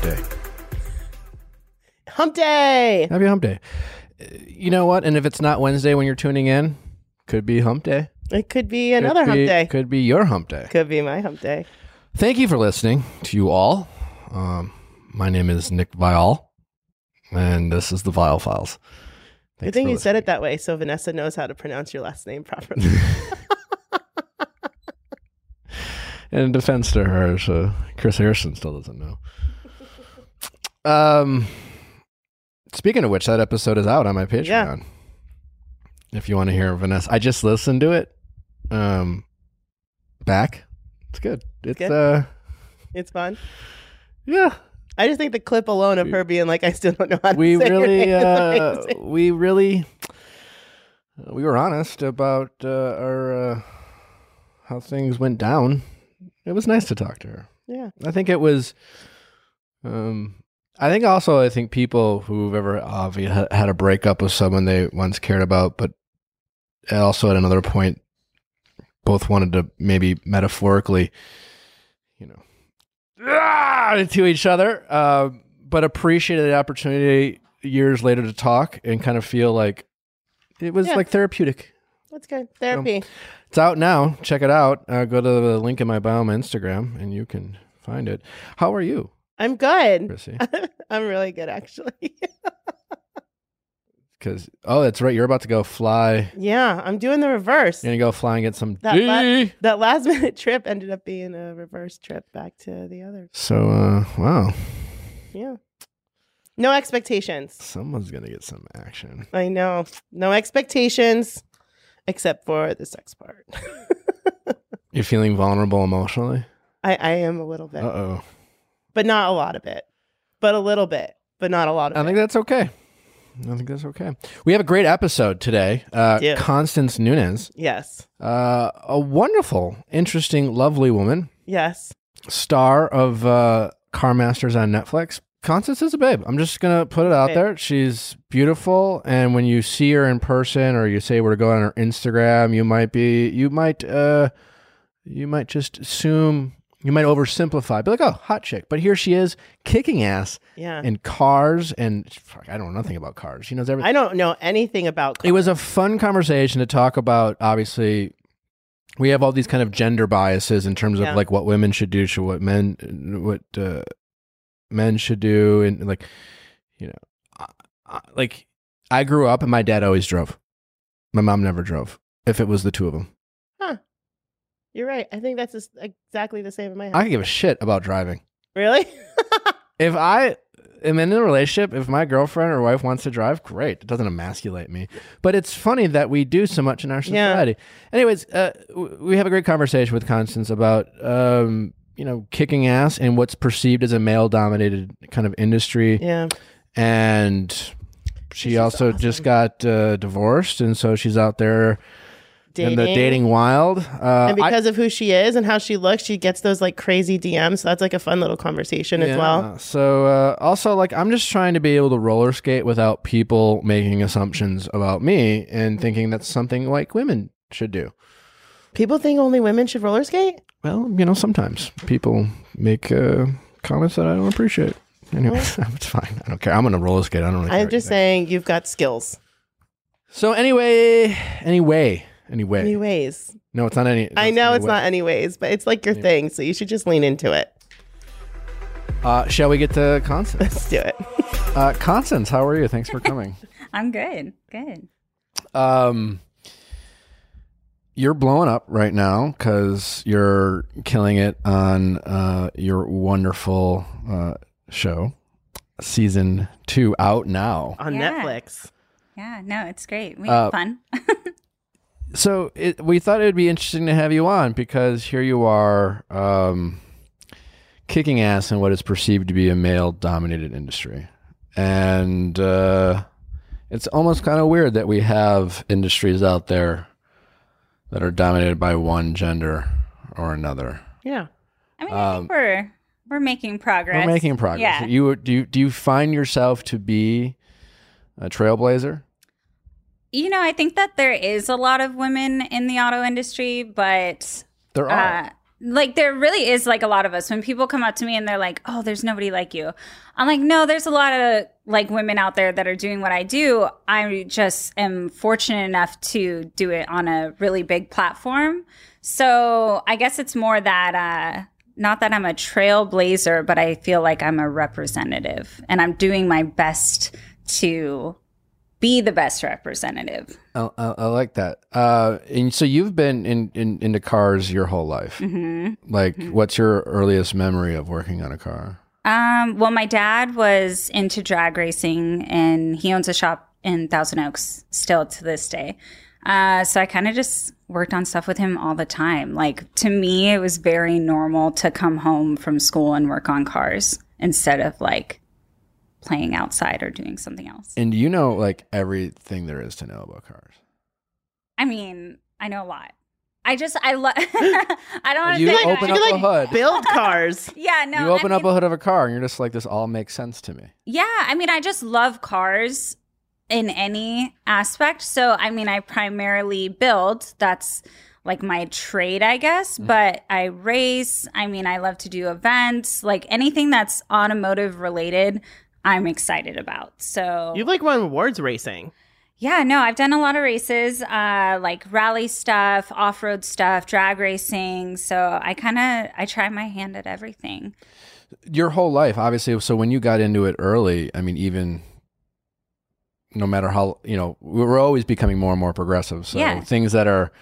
hump day. Hump day. Happy hump day. You know what? And if it's not Wednesday when you're tuning in, could be hump day. It could be Could another hump day. Could be your hump day. Could be my hump day. Thank you for listening to you all. Um, my name is Nick Viall, and this is the Viall Files. Good Thanks thing for you said it that way so Vanessa knows how to pronounce your last name properly. in defense to her, so Chris Harrison still doesn't know. Um, speaking of which, that episode is out on my Patreon. Yeah. If you want to hear Vanessa, I just listened to it. Um, back, it's good. It's Good? uh, it's fun. yeah. I just think the clip alone of her being like, I still don't know how to We really, uh, we really, we were honest about uh, our uh, how things went down. It was nice to talk to her. yeah. I think it was. Um, I think also I think people who've ever obviously had, a breakup with someone they once cared about, but also at another point, both wanted to maybe metaphorically, you know, ah, to each other, uh, but appreciated the opportunity years later to talk and kind of feel like it was Yeah. like therapeutic. That's good. Therapy. It's out now. Check it out. Uh, go to the link in my bio on Instagram and you can find it. How are you, I'm good. Krissy? I'm really good, actually. Because oh, that's right. You're about to go fly. yeah, I'm doing the reverse. You're gonna go fly and get some That D. la- That last minute trip ended up being a reverse trip back to the other. so uh, wow, Yeah. No expectations. someone's gonna get some action. I know. No expectations except for the sex part. You're feeling vulnerable emotionally. I, I am a little bit, Uh oh. But not a lot of it. But a little bit, but not a lot of I it. think that's okay. I think that's okay. We have a great episode today. Uh, do. Constance Nunes, yes. uh, a wonderful, interesting, lovely woman. Yes. star of uh, Car Masters on Netflix. Constance is a babe. I'm just gonna put it out Babe. there. She's beautiful, and when you see her in person, or you say where to go on her Instagram, you might be, you might, uh, you might just assume, you might oversimplify, be like, oh, hot chick. But here she is, kicking ass Yeah. in cars, and fuck, I don't know nothing about cars. She knows everything. I don't know anything about It was a fun conversation to talk about. Obviously, we have all these kind of gender biases in terms of like what women should do, should what men, what uh, men should do, and like, you know, I, I, like I grew up and my dad always drove. My mom never drove. If it was the two of them, You're right. I think that's just exactly the same in my house. I could give a shit about driving. really? If I am in a relationship, if my girlfriend or wife wants to drive, great. It doesn't emasculate me. But it's funny that we do so much in our Yeah. society. Anyways, uh, we have a great conversation with Constance about, um, you know, kicking ass and what's perceived as a male dominated kind of industry. yeah. And she She's also just got uh, divorced. And so she's out there Dating. in the dating wild. Uh, and I- because of who she is and how she looks, she gets those like crazy DMs. So that's like a fun little conversation as well. So uh, also, like, I'm just trying to be able to roller skate without people making assumptions about me and thinking that's something like women should do. People think only women should roller skate. Well, you know, sometimes people make uh, comments that I don't appreciate. Anyway, it's fine. I don't care. I'm gonna roller skate. I don't. Really I'm just you think. saying you've got skills. So anyway, anyway, anyway. Anyways, No, it's not any. I know it's anyway. not anyways, but it's like your thing. So you should just lean into it. Uh, shall we get to Constance? Let's do it. Uh, Constance, how are you? Thanks for coming. I'm good. Good. Um, you're blowing up right now because you're killing it on uh, your wonderful uh, show, season two, out now. On Yeah. Netflix. Yeah, no, it's great. We Uh, had fun. So it, we thought it'd be interesting to have you on because here you are, um, kicking ass in what is perceived to be a male-dominated industry, and uh, it's almost kind of weird that we have industries out there that are dominated by one gender or another. Yeah. I mean, I think we're we're making progress. um, We're making progress. Yeah. You do you, do you find yourself to be a trailblazer? You know, I think that there is a lot of women in the auto industry, but There are. uh, like there really is like a lot of us. When people come up to me and they're like oh there's nobody like you i'm like no there's a lot of like women out there that are doing what i do. I just am fortunate enough to do it on a really big platform. So i guess it's more that uh not that i'm a trailblazer but i feel like i'm a representative and i'm doing my best to be the best representative. I, I, I like that. Uh, and so you've been in, in into cars your whole life. Mm-hmm. Like, mm-hmm. what's your earliest memory of working on a car? Um, well, my dad was into drag racing, and he owns a shop in Thousand Oaks still to this day. Uh, so I kind of just worked on stuff with him all the time. Like to me, it was very normal to come home from school and work on cars instead of like playing outside or doing something else. And you know like everything there is to know about cars. I mean, I know a lot. I just I love. I don't want to you say open up like a hood. build cars. yeah, no. You open I up a hood of a car and you're just like, this all makes sense to me. Yeah, I mean, I just love cars in any aspect. So, I mean, I primarily build. That's like my trade, I guess. Mm-hmm. But I race. I mean, I love to do events, like anything that's automotive related. I'm excited about. So you've like won awards racing. Yeah, no, I've done a lot of races, uh, like rally stuff, off road stuff, drag racing. So I kind of I try my hand at everything. Your whole life, obviously. So when you got into it early, I mean, even no matter how you know, we're always becoming more and more progressive. So yeah. things that are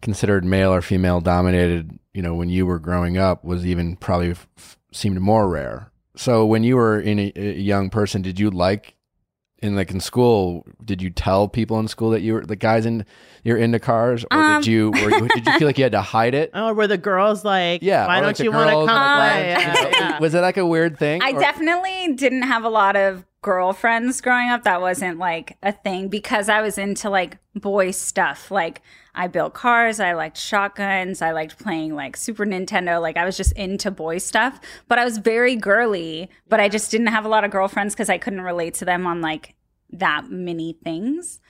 considered male or female dominated, you know, when you were growing up, was even probably f- seemed more rare. So when you were in a, a, young person, did you like in like in school? Did you tell people in school that you were the guys in you're into cars, or um, did you were you, did you feel like you had to hide it? Oh, were the girls like, yeah, why don't you want to come play? Yeah, yeah. Was it like a weird thing? I or? definitely didn't have a lot of girlfriends growing up. That wasn't like a thing because I was into like boy stuff. Like I built cars, I liked shotguns, I liked playing like Super Nintendo. Like I was just into boy stuff, but I was very girly, but I just didn't have a lot of girlfriends because I couldn't relate to them on like that many things.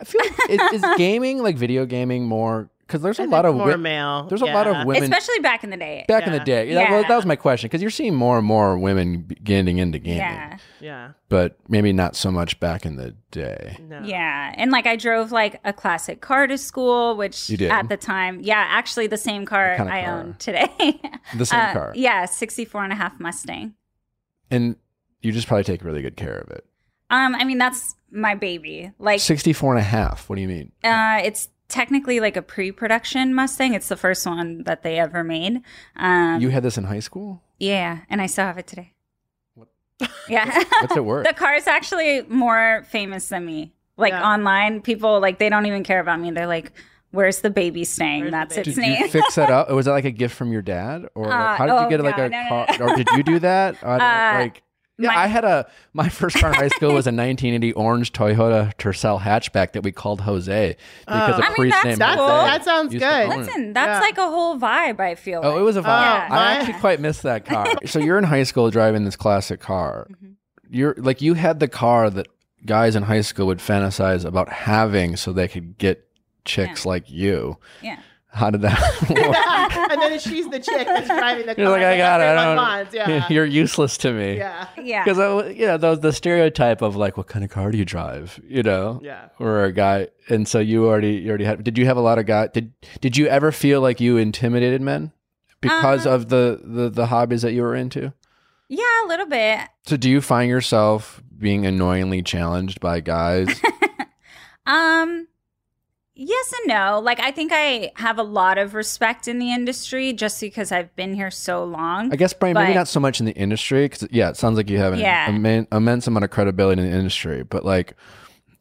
I feel like is, is gaming like video gaming more because there's a lot of more wi- male. There's yeah. a lot of women, especially back in the day. Back yeah. in the day, yeah. That, well, that was my question because you're seeing more and more women getting into gaming. Yeah, yeah, but maybe not so much back in the day. No. Yeah, and like I drove like a classic car to school, which at the time, yeah, actually the same car kind of I car? own today. the same uh, car, yeah, 64 and a half Mustang. And you just probably take really good care of it. Um, I mean that's my baby. Like 64 and a half. What do you mean? Uh, it's technically like a pre-production Mustang. It's the first one that they ever made. Um, you had this in high school? Yeah, and I still have it today. What? Yeah. What's it worth? the car is actually more famous than me. Like yeah. online, people like they don't even care about me. They're like, "Where's the baby staying?" Where's That's baby? its did name. you fix that up? Was that like a gift from your dad, or uh, how did you oh, get like no, a no, car? No. Or did you do that? Uh, like yeah, my, I had a my first car in high school was a 1980 orange Toyota Tercel hatchback that we called Jose because oh. a priest named that's, cool. That sounds good. Listen, that's yeah. like a whole vibe. I feel. Oh, like. it was a vibe. Oh, I actually quite missed that car. so you're in high school driving this classic car. Mm-hmm. You're like you had the car that guys in high school would fantasize about having so they could get chicks yeah. like you. Yeah. How did that? and then she's the chick that's driving the car. You're like, I got it. I don't, yeah. You're useless to me. Yeah. Yeah. Because you know the, the stereotype of like, what kind of car do you drive? You know. Yeah. Or a guy, and so you already you already had. Did you have a lot of guys? Did Did you ever feel like you intimidated men because um, of the, the the hobbies that you were into? Yeah, a little bit. So do you find yourself being annoyingly challenged by guys? um Yes and no. Like I think I have a lot of respect in the industry just because I've been here so long. I guess Brian, maybe not so much in the industry because yeah, it sounds like you have an yeah. immense, immense amount of credibility in the industry. But like,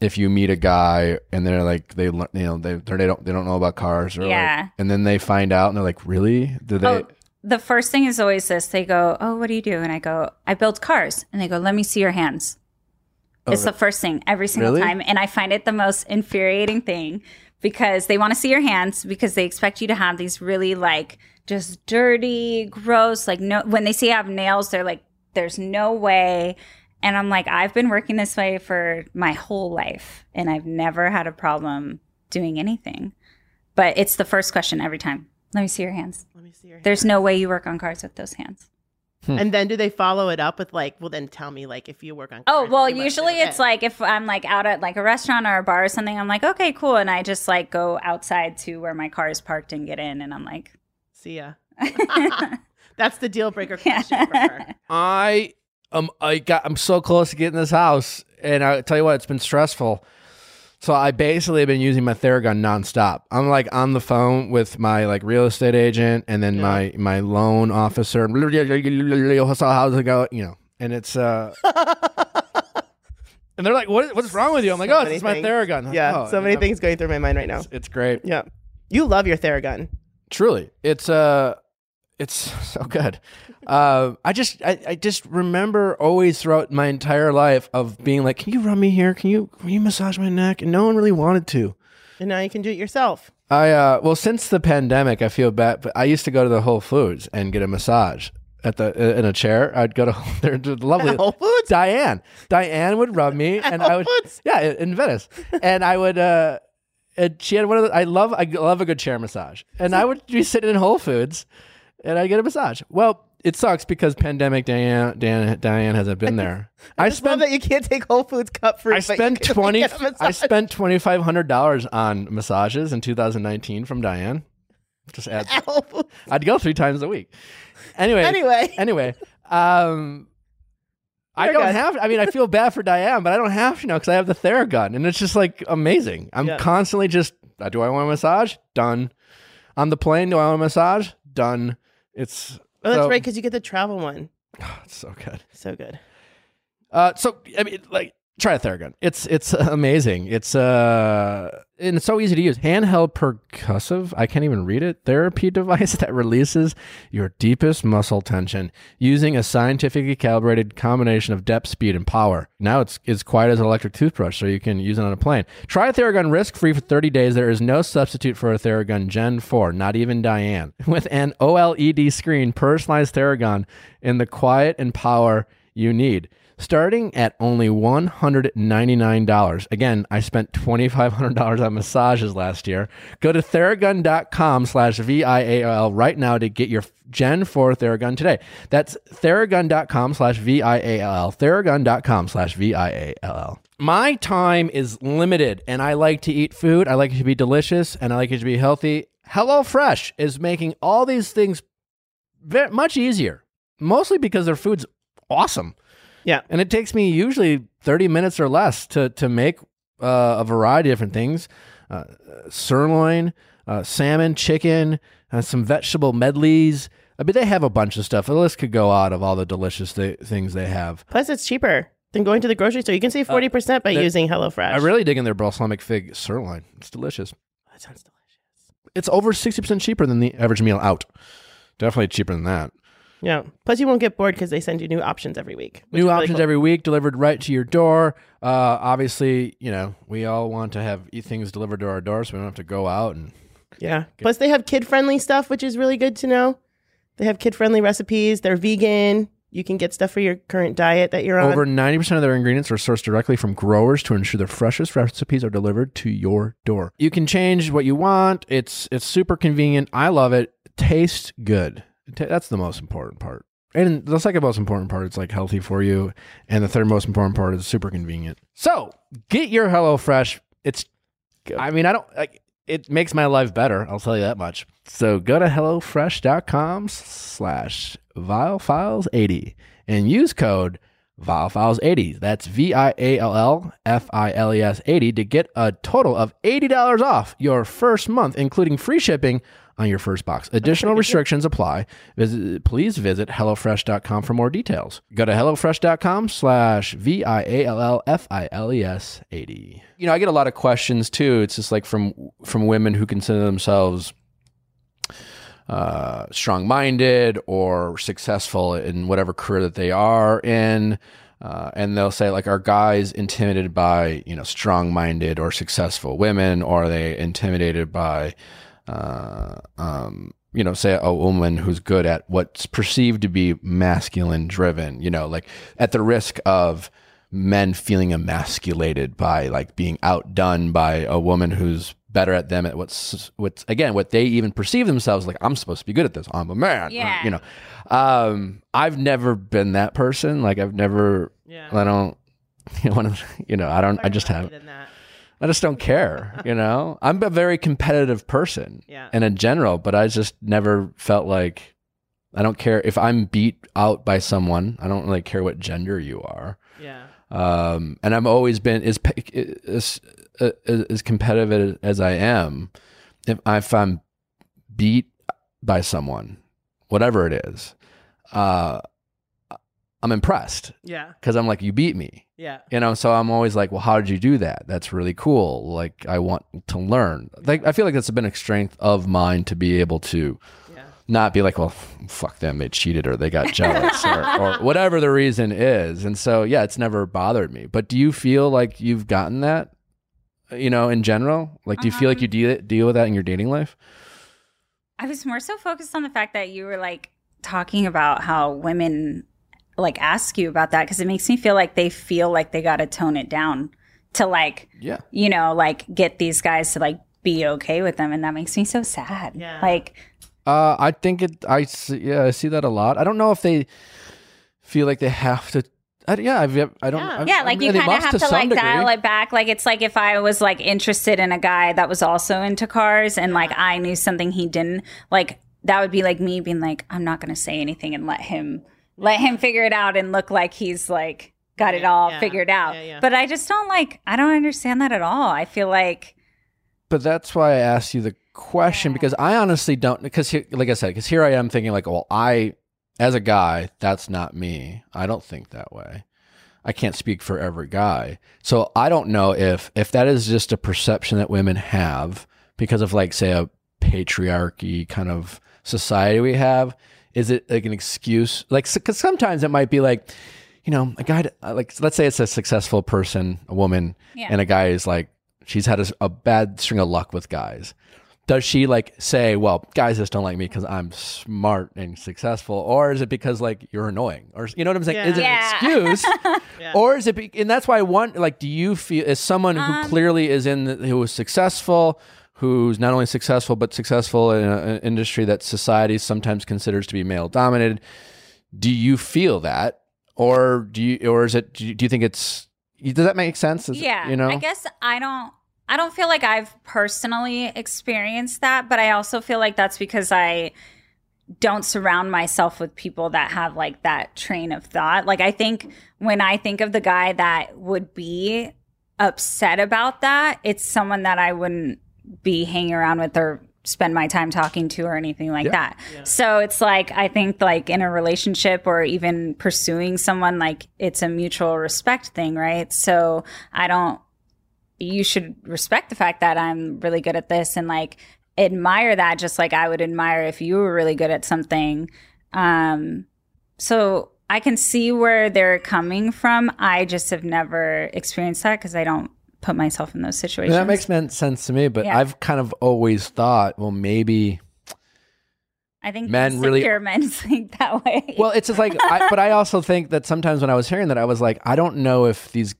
if you meet a guy and they're like they you know they they don't they don't know about cars or yeah, like, and then they find out and they're like, really? Do they? Oh, the first thing is always this. They go, "Oh, what do you do?" And I go, "I build cars." And they go, "Let me see your hands." Oh, it's the first thing every single really? time, and I find it the most infuriating thing because they want to see your hands because they expect you to have these really like just dirty, gross, like no when they see you have nails, they're like, there's no way. And I'm like, I've been working this way for my whole life and I've never had a problem doing anything. But it's the first question every time. Let me see your hands. Let me see your There's no way you work on cars with those hands. And then do they follow it up with like, well, then tell me like if you work on. Oh well, usually it's it. like if I'm like out at like a restaurant or a bar or something, I'm like, okay, cool, and I just like go outside to where my car is parked and get in, and I'm like, see ya. That's the deal breaker question for her. I um I got I'm so close to getting this house, and I tell you what, it's been stressful. So I basically have been using my Theragun nonstop. I'm like on the phone with my like real estate agent and then my my loan officer. How's it go? You know, and it's uh, and they're like, "What? What's wrong with you?" I'm like, So "Oh, it's my. Theragun." Yeah, Oh, so many I'm- things going through my mind right now. It's, it's great. Yeah, you love your Theragun. Truly, it's uh, it's so good. Uh, I just I, I just remember always throughout my entire life of being like, "Can you rub me here? Can you can you massage my neck?" And no one really wanted to. And now you can do it yourself. I uh, well, since the pandemic, I feel bad. But I used to go to the Whole Foods and get a massage at the uh, in a chair. I'd go to they're lovely. Whole Foods? Diane, Diane would rub me, and I Whole would Foods? yeah in in Venice, and I would. uh and she had one of the, I love I love a good chair massage, and I would be sitting in Whole Foods, and I'd get a massage. Well, it sucks because pandemic Diane Diane, Diane hasn't been there. I, love spent that you can't take Whole Foods cup fruit. I spent twenty. I spent twenty five hundred dollars on massages in 2019 from Diane. Just add. at Whole Foods. I'd go three times a week. Anyway. Anyway. Anyway. Um. I don't good. have. I mean, I feel bad for Diane, but I don't have to know because I have the Theragun, and it's just like amazing. I'm Yeah. constantly just. Uh, do I want a massage? Done. On the plane, do I want a massage? Done. It's. Oh, that's so- right, because you get the travel one. It's so good. So good. Uh, so I mean, like, try a Theragun. It's it's amazing. It's uh, and it's so easy to use. Handheld percussive. I can't even read it. Therapy device that releases your deepest muscle tension using a scientifically calibrated combination of depth, speed, and power. Now it's it's quiet as an electric toothbrush, so you can use it on a plane. Try a Theragun risk free for 30 days. There is no substitute for a Theragun Gen 4, not even Diane. With an OLED screen, personalized Theragun in the quiet and power you need starting at only $199. Again, I spent $2,500 on massages last year. Go to theragun.com slash VIALL right now to get your Gen 4 Theragun today. That's theragun.com slash VIALL. Theragun.com slash VIALL. My time is limited and I like to eat food. I like it to be delicious and I like it to be healthy. HelloFresh is making all these things very, much easier, mostly because their food's awesome. Yeah. And it takes me usually 30 minutes or less to, to make uh, a variety of different things uh, sirloin, uh, salmon, chicken, uh, some vegetable medleys. I mean, they have a bunch of stuff. The list could go out of all the delicious th- things they have. Plus, it's cheaper than going to the grocery store. You can save 40% by that- using HelloFresh. I really dig in their balsamic fig sirloin. It's delicious. That sounds delicious. It's over 60% cheaper than the average meal out. Definitely cheaper than that. Yeah. Plus, you won't get bored because they send you new options every week. New is really options cool. every week, delivered right to your door. Uh, obviously, you know we all want to have things delivered to our door, so we don't have to go out and Yeah. Plus, they have kid friendly stuff, which is really good to know. They have kid friendly recipes. They're vegan. You can get stuff for your current diet that you're on. Over 90% of their ingredients are sourced directly from growers to ensure the freshest recipes are delivered to your door. You can change what you want. It's it's super convenient. I love it. Tastes good. That's the most important part. And the second most important part is like healthy for you. And the third most important part is super convenient. So get your HelloFresh. It's, I mean, I don't, like, it makes my life better. I'll tell you that much. So go to HelloFresh.com slash ViallFiles80 and use code ViallFiles80. That's V I A L L F I L E S 80 to get a total of $80 off your first month, including free shipping on your first box. Additional restrictions apply. Visit, please visit HelloFresh.com for more details. Go to HelloFresh.com slash V I A L L F I L E S 80. You know, I get a lot of questions too. It's just like from from women who consider themselves uh, strong minded or successful in whatever career that they are in. Uh, and they'll say, like, are guys intimidated by, you know, strong minded or successful women? Or are they intimidated by, uh, um, you know, say a woman who's good at what's perceived to be masculine driven, you know, like at the risk of men feeling emasculated by like being outdone by a woman who's better at them at what's what's again what they even perceive themselves like I'm supposed to be good at this. I'm a man. or, Yeah. you know. Um, I've never been that person. Like I've never. Yeah. I don't. You know, you know, I don't. I just have. I just don't care. You know, I'm a very competitive person. Yeah. And in general, but I just never felt like I don't care if I'm beat out by someone. I don't really care what gender you are. Yeah. Um, and I've always been as as as, as competitive as I am. If, if I'm beat by someone, whatever it is, uh, I'm impressed Yeah. because I'm like, you beat me Yeah. you know so i'm always like well how did you do that? That's really cool. Like i want to learn. Like i feel like that's been a strength of mine to be able to Yeah. not be like well fuck them. They cheated or they got jealous or, or whatever the reason is. And so yeah it's never bothered me. But do you feel like you've gotten that you know in general? Like do you feel like you um. deal, deal with that in your dating life? I was more so focused on the fact that you were like talking about how women like ask you about that because it makes me feel like they feel like they got to tone it down to like, yeah you know, like get these guys to like be okay with them. And that makes me so sad. Yeah. Like, Uh, I think it. I see, yeah, I see that a lot. I don't know if they feel like they have to. I, yeah, I've, I don't. Yeah. I- yeah, like mean, you kind of have to, some like dial it back. Like it's like if I was like interested in a guy that was also into cars and like I knew something he didn't, like that would be like me being like, I'm not going to say anything and let him let him figure it out and look like he's like got it all yeah, figured out. yeah, yeah. But I just don't like. I don't understand that at all. I feel like But that's why I asked you the question because I honestly don't. Because like I said, because here I am thinking like, well, I as a guy, that's not me. I don't think that way. I can't speak for every guy, so I don't know if if that is just a perception that women have because of like say a patriarchy kind of society we have. Is it like an excuse? Like, because sometimes it might be like, you know, a guy, like, let's say it's a successful person, a woman, Yeah. and a guy is like, she's had a, a bad string of luck with guys. Does she like say, well, guys just don't like me because I'm smart and successful? Or is it because like you're annoying? Or, you know what I'm saying? Is it Yeah. an excuse? Yeah. Or is it, be, and that's why I want, like, do you feel, as someone Um, who clearly is in, the, who is successful, who's not only successful, but successful in an industry that society sometimes considers to be male dominated, do you feel that? Or do you, or is it, do you, do you think it's, does that make sense? Is yeah you know? i guess i don't i don't feel like i've personally experienced that but i also feel like that's because i don't surround myself with people that have like that train of thought like i think when i think of the guy that would be upset about that it's someone that i wouldn't be hanging around with or spend my time talking to or anything like Yeah. that. So it's like i think like in a relationship or even pursuing someone like it's a mutual respect thing right? So i don't you should respect the fact that i'm really good at this and like admire that just like i would admire if you were really good at something. Um so i can see where they're coming from. I just have never experienced that because i don't put myself in those situations that makes men- sense to me, but Yeah. I've kind of always thought, well, maybe. i think men really- men think that way Well, it's just like, I, but I also think that sometimes when I was hearing that, I was like, I don't know if these,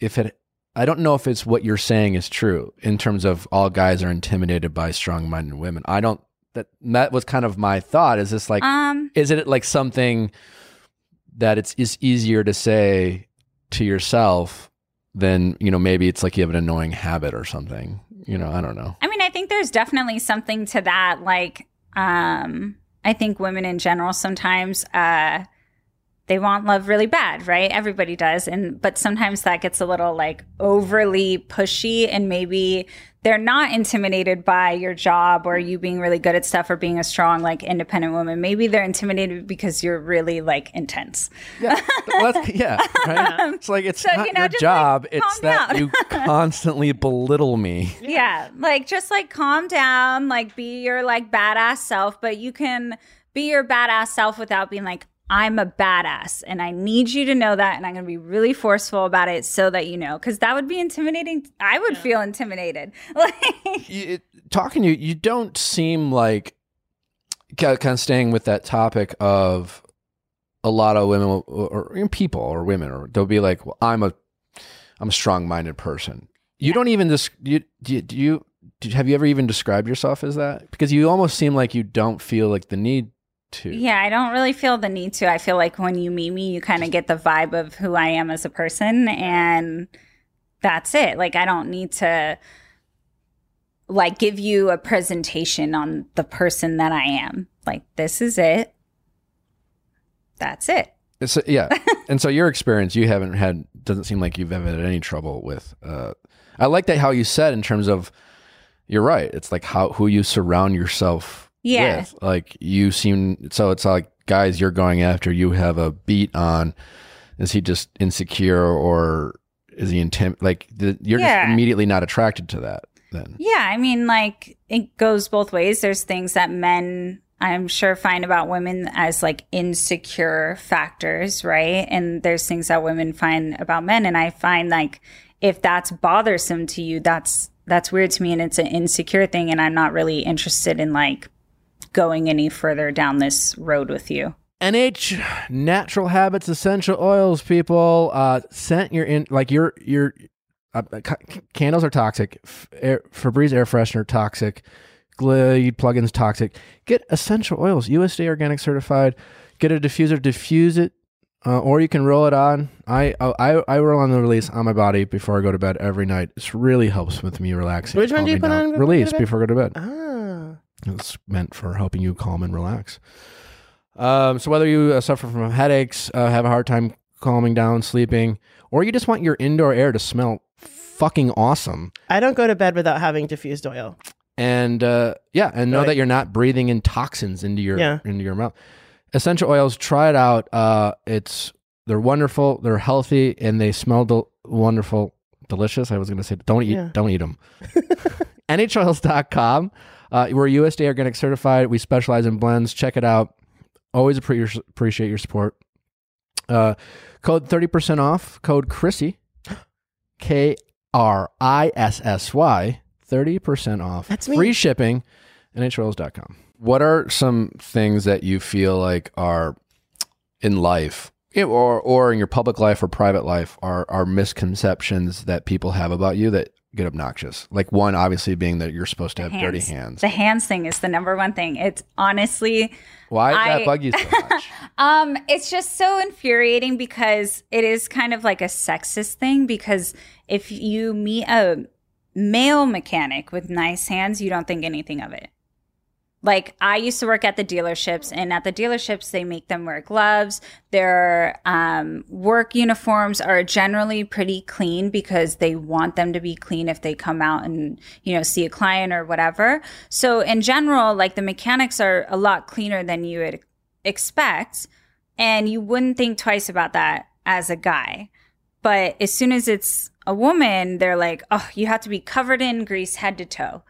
if it, I don't know if it's what you're saying is true in terms of all guys are intimidated by strong-minded women. I don't. That that was kind of my thought. Is this like, um is it like something that it's is easier to say to yourself than you know maybe it's like you have an annoying habit or something. You know, I don't know. I mean, I think there's definitely something to that. Like, um, I think women in general sometimes uh, they want love really bad, right? Everybody does, and but sometimes that gets a little like overly pushy, and maybe they're not intimidated by your job or you being really good at stuff or being a strong like independent woman. Maybe they're intimidated because you're really like intense. Yeah, well, that's, yeah, right. Um, it's like it's So, not you know, your just, like, job. it's that down. you constantly belittle me. Yeah. Like just like calm down, like be your like badass self, but you can be your badass self without being like, I'm a badass and I need you to know that and I'm going to be really forceful about it so that you know cuz that would be intimidating. I would feel intimidated. Like you, it, talking to you, you don't seem like kind of staying with that topic of a lot of women or, or people or women or they'll be like, well, I'm a I'm a strong minded person. You don't even just you do you, do you have you ever even described yourself as that? Because you almost seem like you don't feel like the need to. Yeah, I don't really feel the need to. I feel like when you meet me, you kind of get the vibe of who I am as a person, and that's it. Like, I don't need to like give you a presentation on the person that I am. Like, this is it. That's it. It's, yeah. and so your experience, you haven't had, doesn't seem like you've ever had any trouble with. Uh, I like that how you said in terms of, you're right. It's like how who you surround yourself Yeah. with. Like you seem, so it's like guys you're going after, you have a beat on. Is he just insecure or is he intent Like the, you're Yeah. just immediately not attracted to that then. Yeah, I mean, like it goes both ways. There's things that men, I'm sure, find about women as like insecure factors, right? And there's things that women find about men, and I find like if that's bothersome to you, that's that's weird to me, and it's an insecure thing, and I'm not really interested in like going any further down this road with you. NH Natural Habits Essential Oils, people. Uh, scent your in like your your uh, c- candles are toxic. F- air, Febreze air freshener toxic. Glade plugins toxic. Get essential oils, USDA organic certified. Get a diffuser, diffuse it, uh, or you can roll it on. I I I roll on the release on my body before I go to bed every night. This really helps with me relaxing. Which one do you put down. on before you go Release before I go to bed. Ah. It's meant for helping you calm and relax. Um, so whether you uh, suffer from headaches, uh, have a hard time calming down, sleeping, or you just want your indoor air to smell fucking awesome, I don't go to bed without having diffused oil. and uh, yeah, and know Right. that you're not breathing in toxins into your Yeah. into your mouth. Essential oils, try it out. Uh, it's they're wonderful, they're healthy, and they smell del- wonderful, delicious. I was going to say, don't eat, Yeah. don't eat them. NHOils.com. Uh, we're USDA organic certified. We specialize in blends. Check it out. Always appre- appreciate your support. Uh, code 30% off. Code Krissy. K R I S S Y. 30% off. That's me. Free shipping. NHOils.com. What are some things that you feel like are in life or or in your public life or private life are are misconceptions that people have about you that get obnoxious? Like one obviously being that you're supposed to have dirty hands. The hands thing is the number one thing. It's honestly Why does that I- bug you so much? Um, it's just so infuriating because it is kind of like a sexist thing because if you meet a male mechanic with nice hands, you don't think anything of it. Like I used to work at the dealerships, and at the dealerships, they make them wear gloves. Their um, work uniforms are generally pretty clean because they want them to be clean if they come out and you know see a client or whatever. So in general, like the mechanics are a lot cleaner than you would expect, and you wouldn't think twice about that as a guy. But as soon as it's a woman, they're like, "Oh, you have to be covered in grease head to toe,"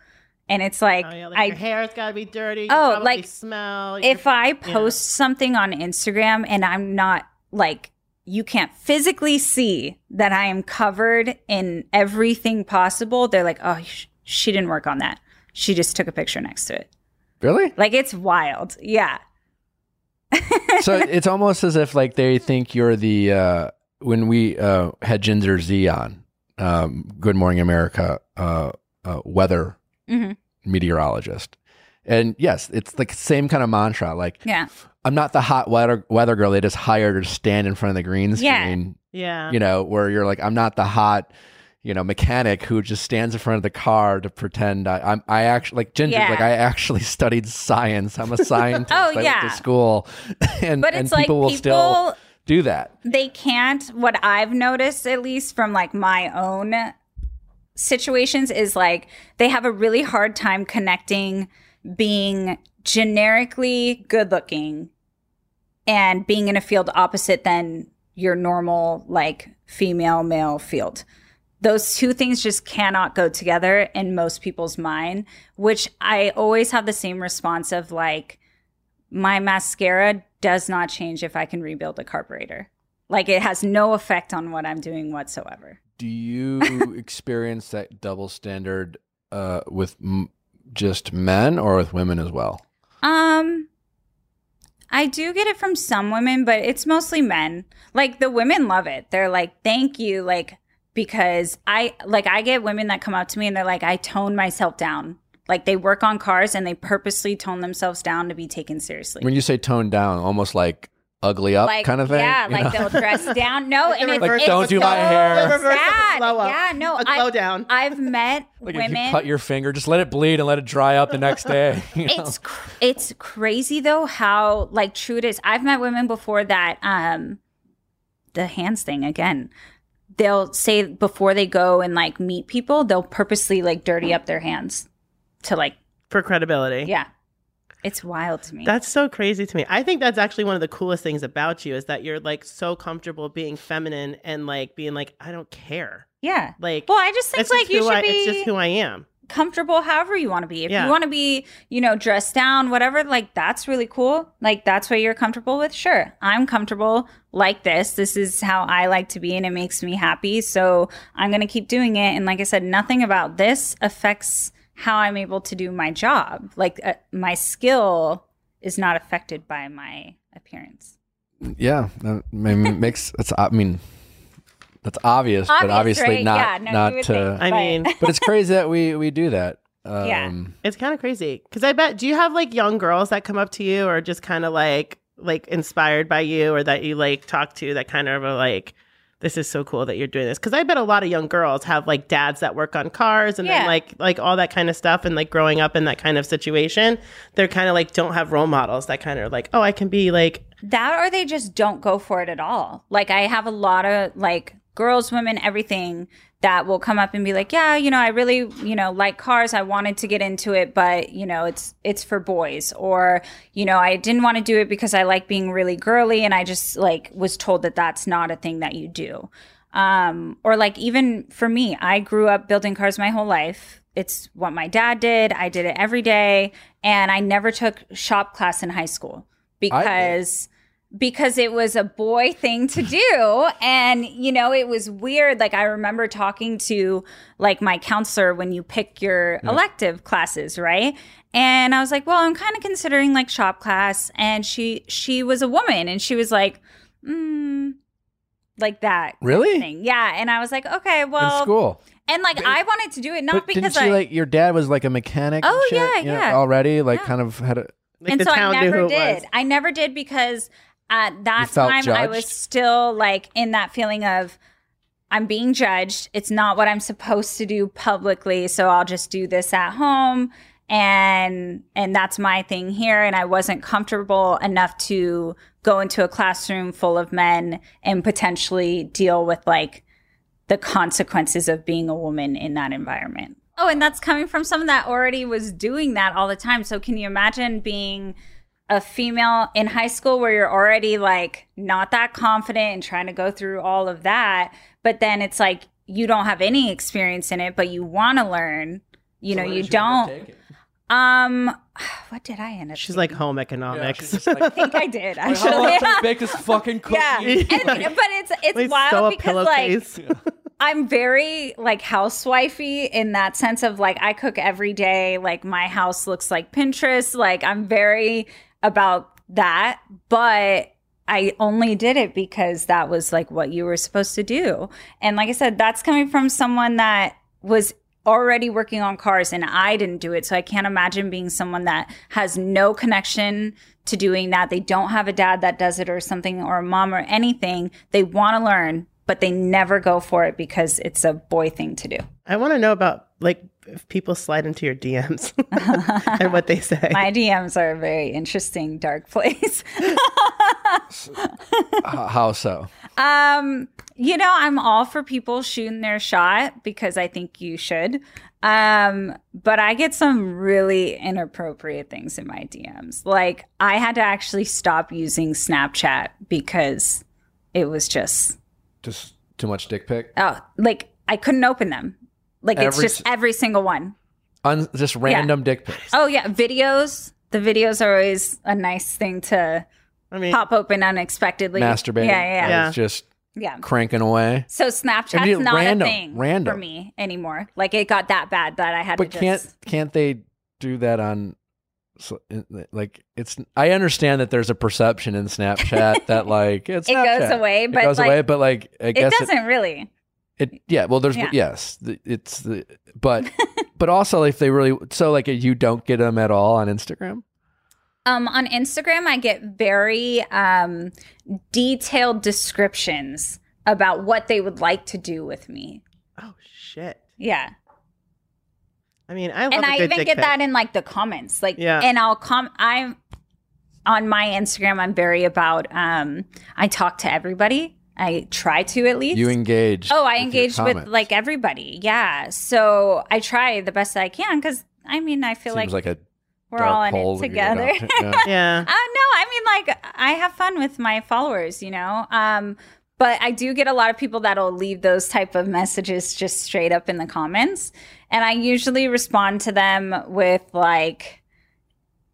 and it's like, Oh, yeah, like I your hair's got to be dirty. you Oh, probably like, smell. if I post something on Instagram and I'm not like you can't physically see that I am covered in everything possible, they're like, "Oh, sh- she didn't work on that. She just took a picture next to it." really? Like it's wild. Yeah. so it's almost as if like they think you're the uh when we uh had Ginger Zee on um Good Morning America uh, uh weather hmm meteorologist. And yes, it's like same kind of mantra like Yeah. I'm not the hot weather weather girl they just hired to stand in front of the green screen, yeah. you know, where you're like I'm not the hot you know, mechanic who just stands in front of the car to pretend I, I'm. I actually like Ginger's Yeah. like I actually studied science. I'm a scientist. Oh, I went yeah. to school, and But and it's like people will still do that. they can't what i've noticed at least from like my own situations is like they have a really hard time connecting being generically good looking and being in a field opposite than your normal like female male field those two things just cannot go together in most people's mind which i always have the same response of like my mascara does not change if I can rebuild a carburetor. Like it has no effect on what I'm doing whatsoever. Do you experience that double standard uh, with m- just men or with women as well? Um I do get it from some women, but it's mostly men. Like the women love it. They're like, "Thank you." Like because I like I get women that come up to me and they're like, I tone myself down. Like they work on cars and they purposely tone themselves down to be taken seriously. When you say tone down, almost like ugly up like kind of thing. Yeah, like know? they'll dress down. No, and it's, Like, it's don't do so my hair. The reverse of a sad. blow up. Yeah, no, A I, blow down. I've met like if women. you cut your finger, just let it bleed and let it dry up the next day. you know? it's cr- it's crazy though how like true it is. I've met women before that um the hands thing again. They'll say before they go and like meet people, they'll purposely like dirty up their hands to like For credibility. yeah. It's wild to me. That's so crazy to me. I think that's actually one of the coolest things about you is that you're like so comfortable being feminine and like being like, I don't care. yeah. Like, Well, I just think it's like just you should I, be it's just who I am. comfortable however you want to be. If Yeah. you want to be, you know, dressed down, whatever, like that's really cool. Like that's what you're comfortable with. Sure. I'm comfortable like this. This is how I like to be and it makes me happy. So I'm going to keep doing it. And like I said, nothing about this affects how I'm able to do my job. Like uh, my skill is not affected by my appearance. yeah, that I mean, makes that's. I mean, that's obvious, but obviously right? not Yeah, no, not to. think. I But- mean, but it's crazy that we we do that. Um, Yeah. it's kind of crazy because I bet. Do you have like young girls that come up to you or just kind of like like inspired by you or that you like talk to that kind of are like, this is so cool that you're doing this? Because I bet a lot of young girls have like dads that work on cars and then like like all that kind of stuff and like growing up in that kind of situation, they're kind of like don't have role models that kind of like, oh, I can be like that or they just don't go for it at all. Like I have a lot of like girls, women, everything that will come up and be like, "Yeah, you know, I really, you know, like cars. I wanted to get into it, but, you know, it's it's for boys." Or, you know, I didn't want to do it because I like being really girly and I just like was told that that's not a thing that you do. Um or like even for me, I grew up building cars my whole life. It's what my dad did. I did it every day and I never took shop class in high school because because it was a boy thing to do and you know it was weird like i remember talking to like my counselor when you pick your elective classes right and i was like well i'm kind of considering like shop class and she she was a woman and she was like mm, like that Really? thing yeah and i was like okay in well school. and like i wanted to do it not But didn't because she i like your dad was like a mechanic? Oh, shit, yeah, you know, yeah. already like Yeah. kind of had a. like and the so I town knew never who it did. was. I never did because at that felt time I was still like in that feeling of I'm being judged. It's not what I'm supposed to do publicly, so I'll just do this at home and and that's my thing here and I wasn't comfortable enough to go into a classroom full of men and potentially deal with like the consequences of being a woman in that environment. Oh, and that's coming from someone that already was doing that all the time. So can you imagine being a female in high school where you're already like not that confident and trying to go through all of that, but then it's like you don't have any experience in it, but you want to learn. You know, you don't. Um, what did I end up? She's taking? like home economics. I think I did How actually. long bake this fucking cookie? yeah, and, but it's it's Like, wild sew a because like pillowcase. I'm very like housewifey in that sense of like I cook every day. Like my house looks like Pinterest. Like I'm very about that, but I only did it because that was like what you were supposed to do. And like I said, that's coming from someone that was already working on cars and I didn't do it. So I can't imagine being someone that has no connection to doing that. They don't have a dad that does it or something or a mom or anything. They want to learn, but they never go for it because it's a boy thing to do. I want to know about like if people slide into your DMs and what they say. My DMs are a very interesting dark place. How so? Um, you know, I'm all for people shooting their shot because I think you should. Um, but I get some really inappropriate things in my DMs. Like I had to actually stop using Snapchat because it was just Just too much dick pic. oh, like I couldn't open them. Like it's Every just every single one. Un- just random dick pics. Oh yeah, videos. The videos are always a nice thing to I mean, pop open unexpectedly. Masturbating. Yeah, yeah, yeah. Yeah. It's just yeah. cranking away. So Snapchat's you- not random, a thing random. for me anymore. Like it got that bad that I had But to can't just. can't they do that on? so- Like it's, I understand that there's a perception in Snapchat that like it's It goes Snapchat. away, it but, goes like, away. But like, I It doesn't really. It yeah. Well, there's Yeah. yes. It's the but but also if they really so like you don't get them at all on Instagram. Um, on Instagram, I get very um, detailed descriptions about what they would like to do with me. Oh shit. Yeah. I mean, I love and a I good even dick get pic. that in like the comments. Like, Yeah. and I'll com. I'm on my Instagram. I'm very about. Um, I talk to everybody. I try to at least. You engage. oh, I with your engage with like everybody. Yeah. So I try the best that I can because I mean I feel Seems like, like, a we're all in it together. down to. Yeah. Yeah. Uh, no, I mean, like, I have fun with my followers, you know? Um, but I do get a lot of people that'll leave those type of messages just straight up in the comments. And I usually respond to them with, like,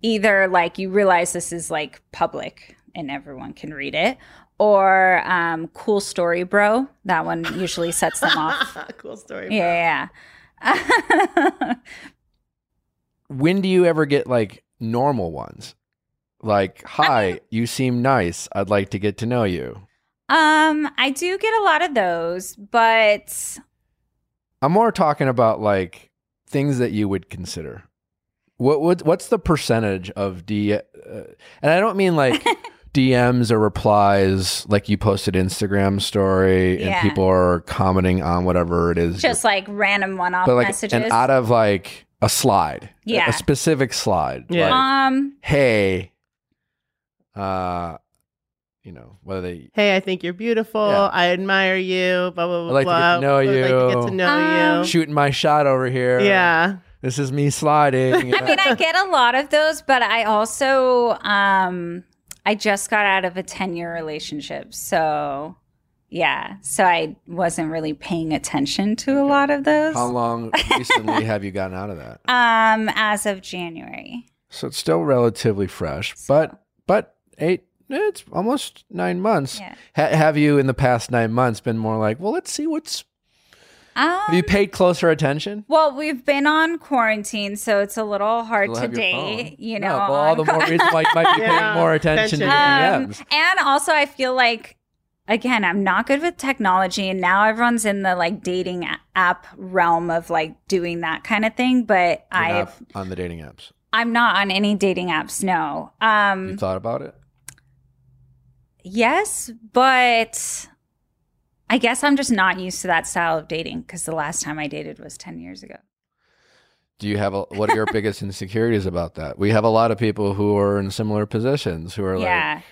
either, like, you realize this is, like, public and everyone can read it, or um, cool story, bro. That one usually sets them off. cool story. bro. Yeah, yeah. when do you ever get like normal ones? Like, hi, you seem nice. I'd like to get to know you. um, I do get a lot of those, but I'm more talking about like things that you would consider. What what what's the percentage of D? Uh, and I don't mean like DMs or replies, like you posted Instagram story and people are commenting on whatever it is. just like random one-off but like messages. and out of like a slide, a- Yeah. a specific slide. Yeah. Like, um, hey, uh, you know whether they Hey, I think you're beautiful. Yeah. I admire you. Blah blah blah. I'd like to get to blah. know I'd like to get you. to know Um, shooting my shot over here. Yeah. this is me sliding. you I mean. I get a lot of those, but I also, um, I just got out of a 10 year relationship. So, yeah. So I wasn't really paying attention to a lot of those. How long recently have you gotten out of that? Um, as of January. So it's still relatively fresh, but but eight. It's almost nine months. Yeah. Ha- have you in the past nine months been more like, well, let's see what's. Um, Have you paid closer attention? well, we've been on quarantine, so it's a little hard Still to date, phone. you No, know. well, all the more reason why you might be Yeah. paying more attention to your Um, DMs. and also, I feel like, again, I'm not good with technology, and now everyone's in the like dating app realm of like doing that kind of thing. But I, on the dating apps. I'm not on any dating apps. No. Um, You Um, thought about it? yes, but I guess I'm just not used to that style of dating because the last time I dated was ten years ago. Do you have a, what are your biggest insecurities about that? We have a lot of people who are in similar positions who are yeah. like,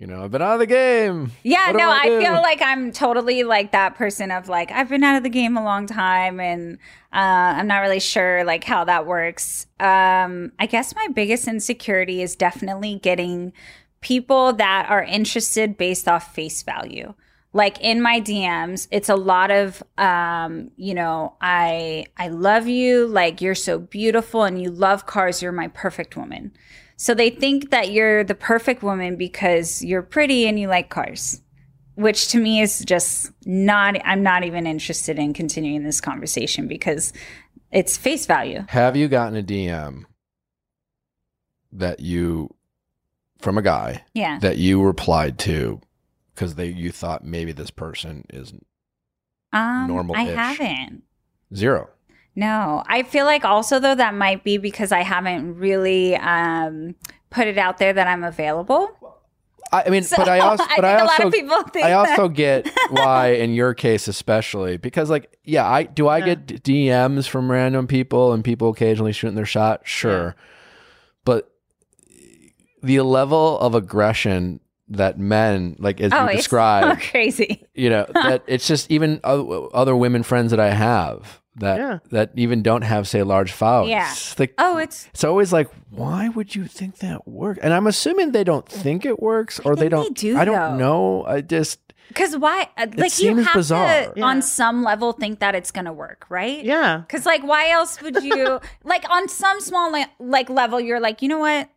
you know, I've been out of the game. Yeah, no, I I, feel like I'm totally like that person of like I've been out of the game a long time and uh, I'm not really sure like how that works. Um, I guess my biggest insecurity is definitely getting people that are interested based off face value. Like in my DMs, it's a lot of um, you know, I I love you, like you're so beautiful and you love cars, you're my perfect woman. So they think that you're the perfect woman because you're pretty and you like cars, which to me is just not, I'm not even interested in continuing this conversation because it's face value. Have you gotten a DM that you from a guy Yeah. that you replied to because they you thought maybe this person is Um, I normal-ish. haven't. zero? No, I feel like also though that might be because I haven't really um, put it out there that I'm available. I, I mean, So, but I also, but I, think a lot also, of people think I also get why in your case especially because like yeah, I do I Yeah. get DMs from random people and people occasionally shooting their shot, sure, but the level of aggression that men like as oh, you it's described, so crazy. you know that it's just even o- other women friends that I have that Yeah. that even don't have say large files Yeah. Like Oh, it's it's always like, why would you think that works? And I'm assuming they don't think it works, or they don't. do, I don't though. know. I just because why? uh, Like you seems have bizarre. to, Yeah. on some level, think that it's gonna work, right? Yeah. Because like, why else would you like on some small le- like level? You're like, you know what?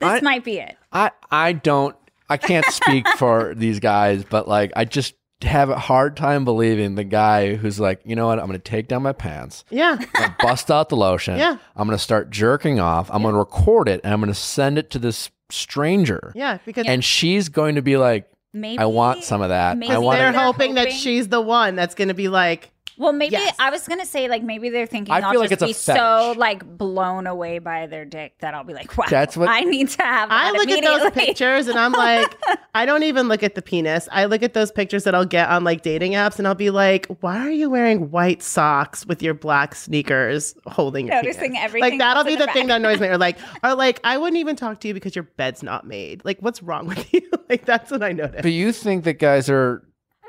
This I- might be it. I I don't. I can't speak for these guys, but like I just have a hard time believing the guy who's like, you know what? I'm going to take down my pants. Yeah. I'm gonna bust out the lotion. Yeah. I'm going to start jerking off. I'm going to record it and I'm going to send it to this stranger. Yeah. Because And she's going to be like, maybe I want some of that. maybe I want. They're They're hoping that she's the one that's going to be like, Well, maybe Yes. I was gonna say like maybe they're thinking I I'll feel like just it's a be so like blown away by their dick that I'll be like, wow, That's what- I need to have. I that look at those pictures and I'm like, I don't even look at the penis. I look at those pictures that I'll get on like dating apps and I'll be like, why are you wearing white socks with your black sneakers holding your Noticing penis? everything Like that'll be the the thing that annoys me. Or like, or like, I wouldn't even talk to you because your bed's not made. Like, what's wrong with you? like that's what I notice. But you think that guys are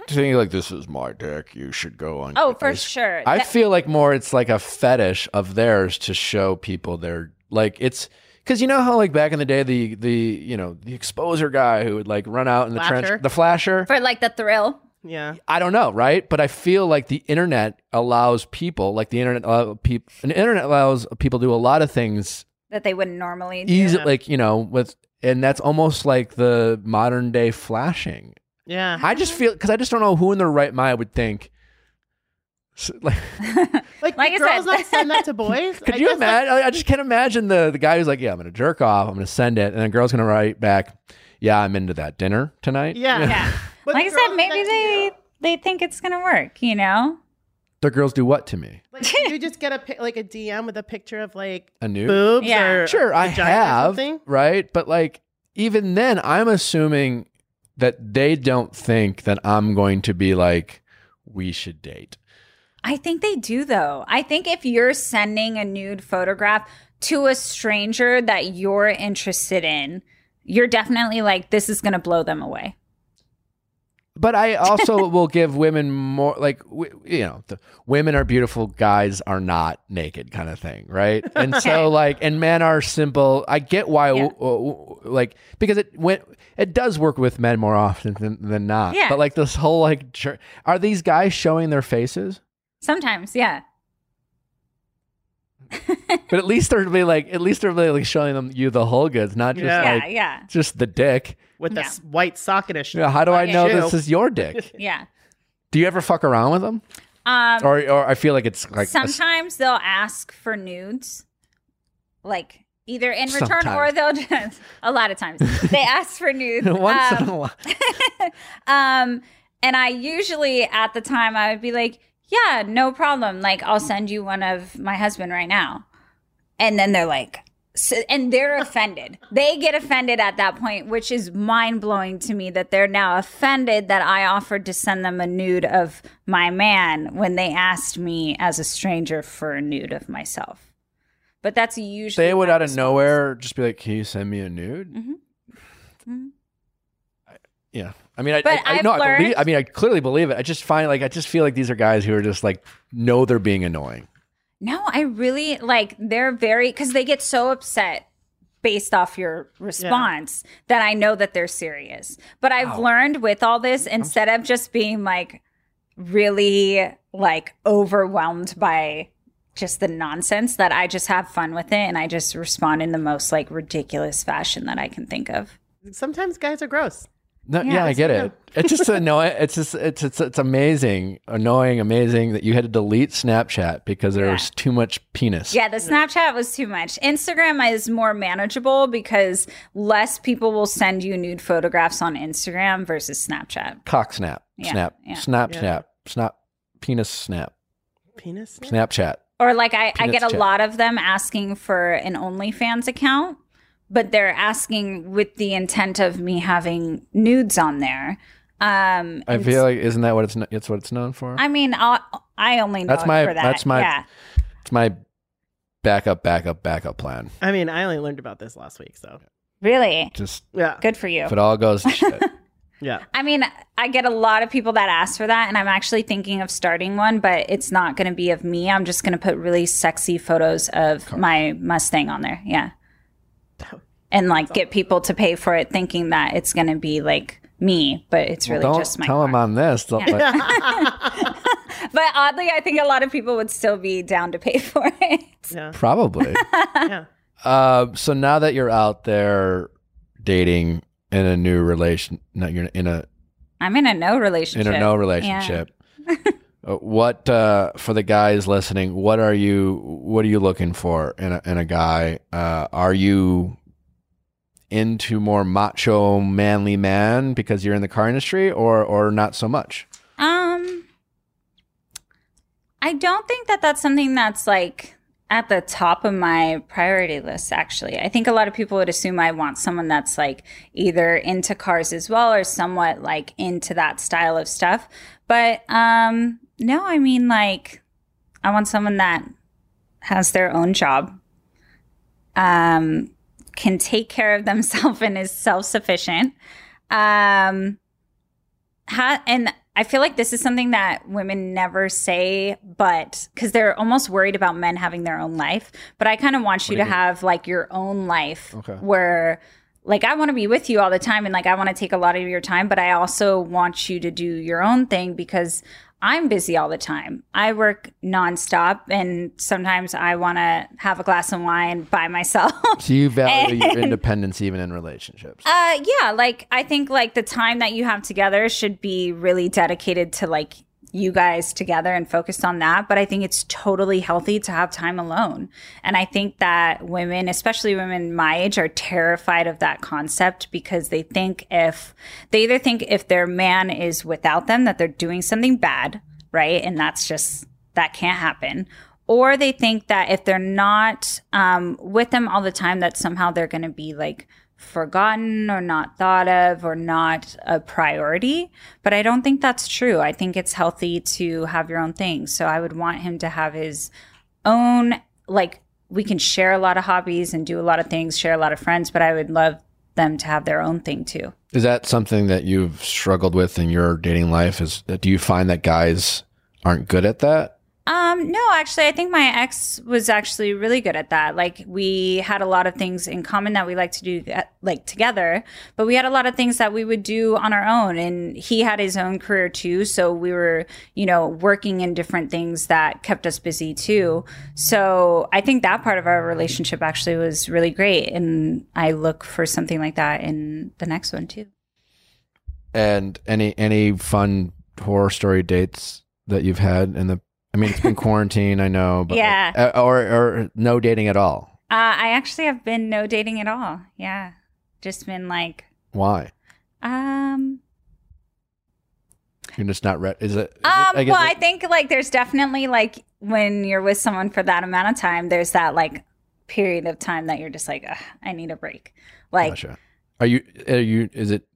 thinking like this is my dick. You should go on. Oh, for this." sure. I That- feel like more it's like a fetish of theirs to show people they're like it's because you know how like back in the day the the you know the exposer guy who would like run out in the Flasher? trench the flasher for like the thrill. yeah. I don't know right but I feel like the internet allows people like the internet uh, allow people an internet allows people to do a lot of things that they wouldn't normally do. easy Yeah. like you know with and that's almost like the modern day flashing Yeah. I just feel because I just don't know who in their right mind would think. s- Like, Like, Like do I girls not send that to boys? could I you guess that's- imagine? I just can't imagine the the guy who's like, "Yeah, I'm gonna jerk off. I'm gonna send it," and the girl's gonna write back, "Yeah, I'm into that dinner tonight." Yeah. Yeah. But like I said, maybe they they think it's gonna work. You know. the girls do what to me? Like, you just get a pi- like a DM with a picture of like A new boobs Yeah. or Sure, I vagina or have, right? But like, even then, I'm assuming that they don't think that I'm going to be like, we should date. I think they do though. I think if you're sending a nude photograph to a stranger that you're interested in, you're definitely like, this is gonna blow them away. But I also will give women more, like, you know, the women are beautiful, guys are not naked kind of thing, right? And Okay. so, like, and men are simple. I get why, Yeah. w- w- like, because it went, it does work with men more often than, than not. Yeah. But like this whole, like, jer- are these guys showing their faces? Sometimes, yeah. But at least they're really like, at least they're really like showing them you the whole goods, not just Yeah. Yeah, yeah, just the dick. With the Yeah. s- white socket issue. Yeah, how do I Yeah. know Shoe. this is your dick? yeah. Do you ever fuck around with them? Um, Or, or I feel like it's like a s- sometimes they'll ask for nudes, like either in return or they'll just a lot of times they ask for nudes. once Um, in a while. um, and I usually at the time I would be like, yeah, no problem. Like I'll send you one of my husband right now. And then they're like, so, and they're offended. They get offended at that point, which is mind blowing to me that they're now offended that I offered to send them a nude of my man when they asked me as a stranger for a nude of myself. But that's usually they would out of response. nowhere just be like, "Can you send me a nude?" Mhm. Mhm. Yeah, I mean, I, But I, I I've know, I believe. I mean, I clearly believe it. I just find like I just feel like these are guys who are just like know they're being annoying. No, I really like they're very because they get so upset based off your response that I know that they're serious. But I've Wow. learned with all this, instead of just being like really like overwhelmed by just the nonsense, that I just have fun with it and I just respond in the most like ridiculous fashion that I can think of. Sometimes guys are gross. No, Yeah, yeah, I get true. it. It's just annoying. It's just it's it's it's amazing, annoying, amazing that you had to delete Snapchat because there Yeah. was too much penis. Yeah, the Snapchat was too much. Instagram is more manageable because less people will send you nude photographs on Instagram versus Snapchat. Cock snap, Yeah, snap, yeah. snap, Yeah. snap, snap, penis snap, Penis. Snapchat. Or like I, I get a chat. lot of them asking for an OnlyFans account, but they're asking with the intent of me having nudes on there. Um, I feel like isn't that what it's it's what it's known for? I mean, i I only know That's it my- for that. that's my- yeah. it's my backup, backup, backup plan. I mean, I only learned about this last week, so Really Just yeah, good for you. if it all goes to shit. yeah. I mean, I get a lot of people that ask for that, and I'm actually thinking of starting one, but it's not going to be of me. I'm just going to put really sexy photos of my Mustang on there. Yeah. And like get people to pay for it thinking that it's going to be like me, but it's really don't just my tell car. them on this. They'll- but- But oddly, I think a lot of people would still be down to pay for it. Yeah, probably. yeah. Uh, so now that you're out there dating in a new relation, no, you're in a I'm in a no relationship. in a no relationship. uh, what uh, for the guys listening? What are you? What are you looking for in a in a guy? Uh, are you into more macho, manly man because you're in the car industry, or or not so much? Um, I don't think that that's something that's like at the top of my priority list. Actually, I think a lot of people would assume I want someone that's like either into cars as well or somewhat like into that style of stuff. But um, no, I mean like I want someone that has their own job, um, can take care of themselves and is self sufficient. Um, ha- and I feel like this is something that women never say, but because they're almost worried about men having their own life. But I kind of want you to have like your own life Okay. where like I want to be with you all the time and like I want to take a lot of your time, but I also want you to do your own thing because I'm busy all the time. I work nonstop and sometimes I want to have a glass of wine by myself. So you value your independence even in relationships. Uh yeah, like I think like the time that you have together should be really dedicated to like you guys together and focused on that, but I think it's totally healthy to have time alone. And I think that women, especially women my age are terrified of that concept because they think if they either think if their man is without them that they're doing something bad, right? And that's just that can't happen or they think that if they're not um, with them all the time that somehow they're going to be like forgotten or not thought of or not a priority but i don't think that's true i think it's healthy to have your own thing so i would want him to have his own like we can share a lot of hobbies and do a lot of things share a lot of friends but i would love them to have their own thing too Is that something that you've struggled with in your dating life? Is do you find that guys aren't good at that? Um, no, actually, I think my ex was actually really good at that. Like, we had a lot of things in common that we like to do, uh, like together, but we had a lot of things that we would do on our own. And he had his own career too. So we were, you know, working in different things that kept us busy too. So I think that part of our relationship actually was really great. And I look for something like that in the next one too. And any any fun horror story dates that you've had in the? I mean, it's been quarantine, I know, but Yeah. uh, or or no dating at all. Uh, I actually have been no dating at all. Yeah. Just been like, Why? um, You're just not ready. Is it? is it- Um, guess well, I it- think like there's definitely like when you're with someone for that amount of time, there's that like period of time that you're just like, I need a break. Like Gotcha. Are you? Are you? Is it?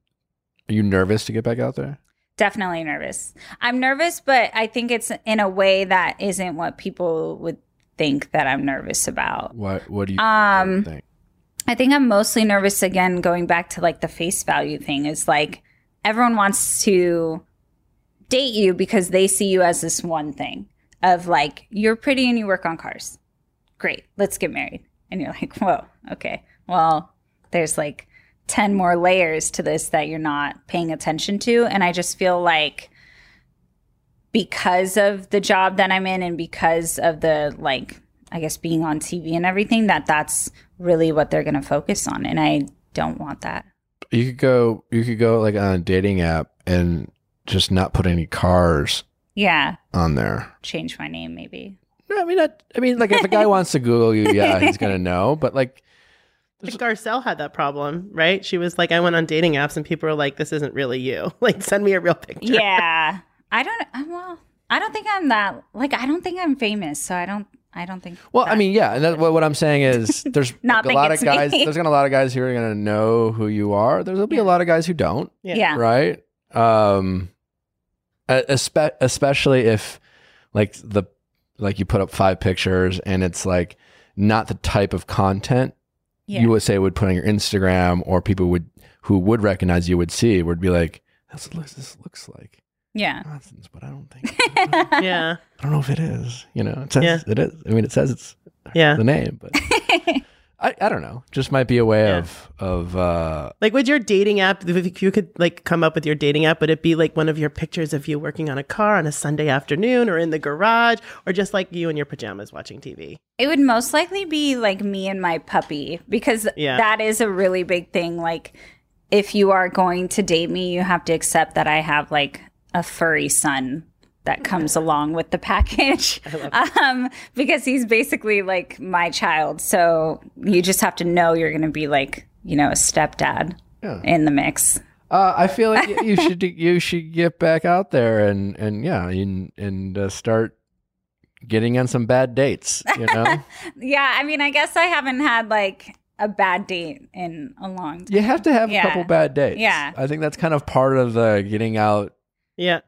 Are you nervous to get back out there? Definitely nervous. I'm nervous, but I think it's in a way that isn't what people would think that I'm nervous about. What? What do you Um, think? I think I'm mostly nervous again going back to like the face value thing is like everyone wants to date you because they see you as this one thing of like you're pretty and you work on cars. Great, let's get married. And you're like, "Whoa, okay. Well, there's like 10 more layers to this that you're not paying attention to and I just feel like because of the job that I'm in and because of the like I guess being on TV and everything that that's really what they're going to focus on and I don't want that. You could go. You could go like on a dating app and just not put any cars Yeah, on there. change my name maybe. No, I mean, not, I mean, like if a guy wants to Google you, yeah, he's gonna know. But like, Like Garcelle had that problem, right? She was like, I went on dating apps and people were like, this isn't really you. Like, send me a real picture. Yeah. I don't uh, well, I don't think I'm that like I don't think I'm famous, so I don't I don't think well, I mean, yeah, and that, what, what I'm saying is, there's Not a lot of guys. me. There's gonna a lot of guys who are gonna know who you are. There'll be a lot of guys who don't, yeah. right? Um, espe- especially if like the like you put up five pictures and it's like not the type of content Yeah. you would say would put on your Instagram or people would who would recognize you would see would be like, that's what this looks like yeah. nonsense, but I don't think Yeah. I don't know if it is. You know, it says Yeah. it is. I mean, it says it's Yeah. the name, but I, I don't know. Just might be a way Yeah. of of uh, Like, would your dating app, if you could like come up with your dating app, would it be like one of your pictures of you working on a car on a Sunday afternoon or in the garage or just like you in your pajamas watching TV? It would most likely be like me and my puppy because Yeah. that is a really big thing. Like, if you are going to date me, you have to accept that I have like a furry son that comes along with the package. Um, because he's basically like my child. So you just have to know you're going to be like you know, a stepdad Yeah. in the mix. Uh, I feel like you should you should get back out there and and yeah and and uh, start getting on some bad dates. You know, Yeah, I mean, I guess I haven't had like a bad date in a long time. you have to have Yeah. a couple bad dates. Yeah. I think that's kind of part of the getting out. Yeah.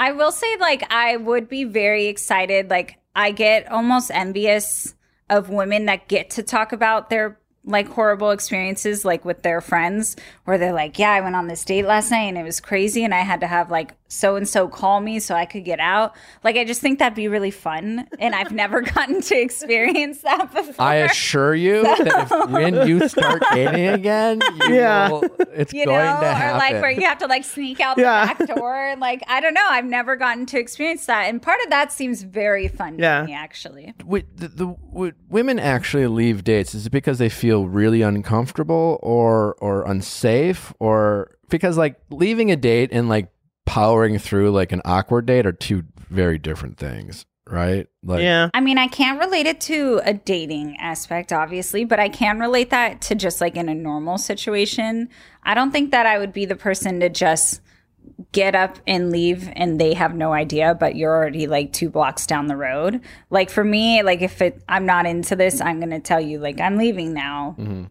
I will say, like, I would be very excited. Like, I get almost envious of women that get to talk about their like horrible experiences, like with their friends, where they're like, Yeah, I went on this date last night and it was crazy, and I had to have like so and so call me so I could get out. Like, I just think that'd be really fun. And I've never gotten to experience that before. I assure you that if, when you start dating again, you Yeah. will, it's you going know, to or like where you have to like sneak out the Yeah. back door. And like, I don't know. I've never gotten to experience that. And part of that seems very fun Yeah. to me, actually. Wait, the, the would women actually leave dates? Is it because they feel really uncomfortable or or unsafe, or because like leaving a date and like powering through like an awkward date are two very different things, right? Like, yeah. I mean, I can't relate it to a dating aspect, obviously, but I can relate that to just like in a normal situation. I don't think that I would be the person to just get up and leave and they have no idea, but you're already like two blocks down the road. Like for me, like if it, I'm not into this, I'm going to tell you, like, I'm leaving now. Mhm.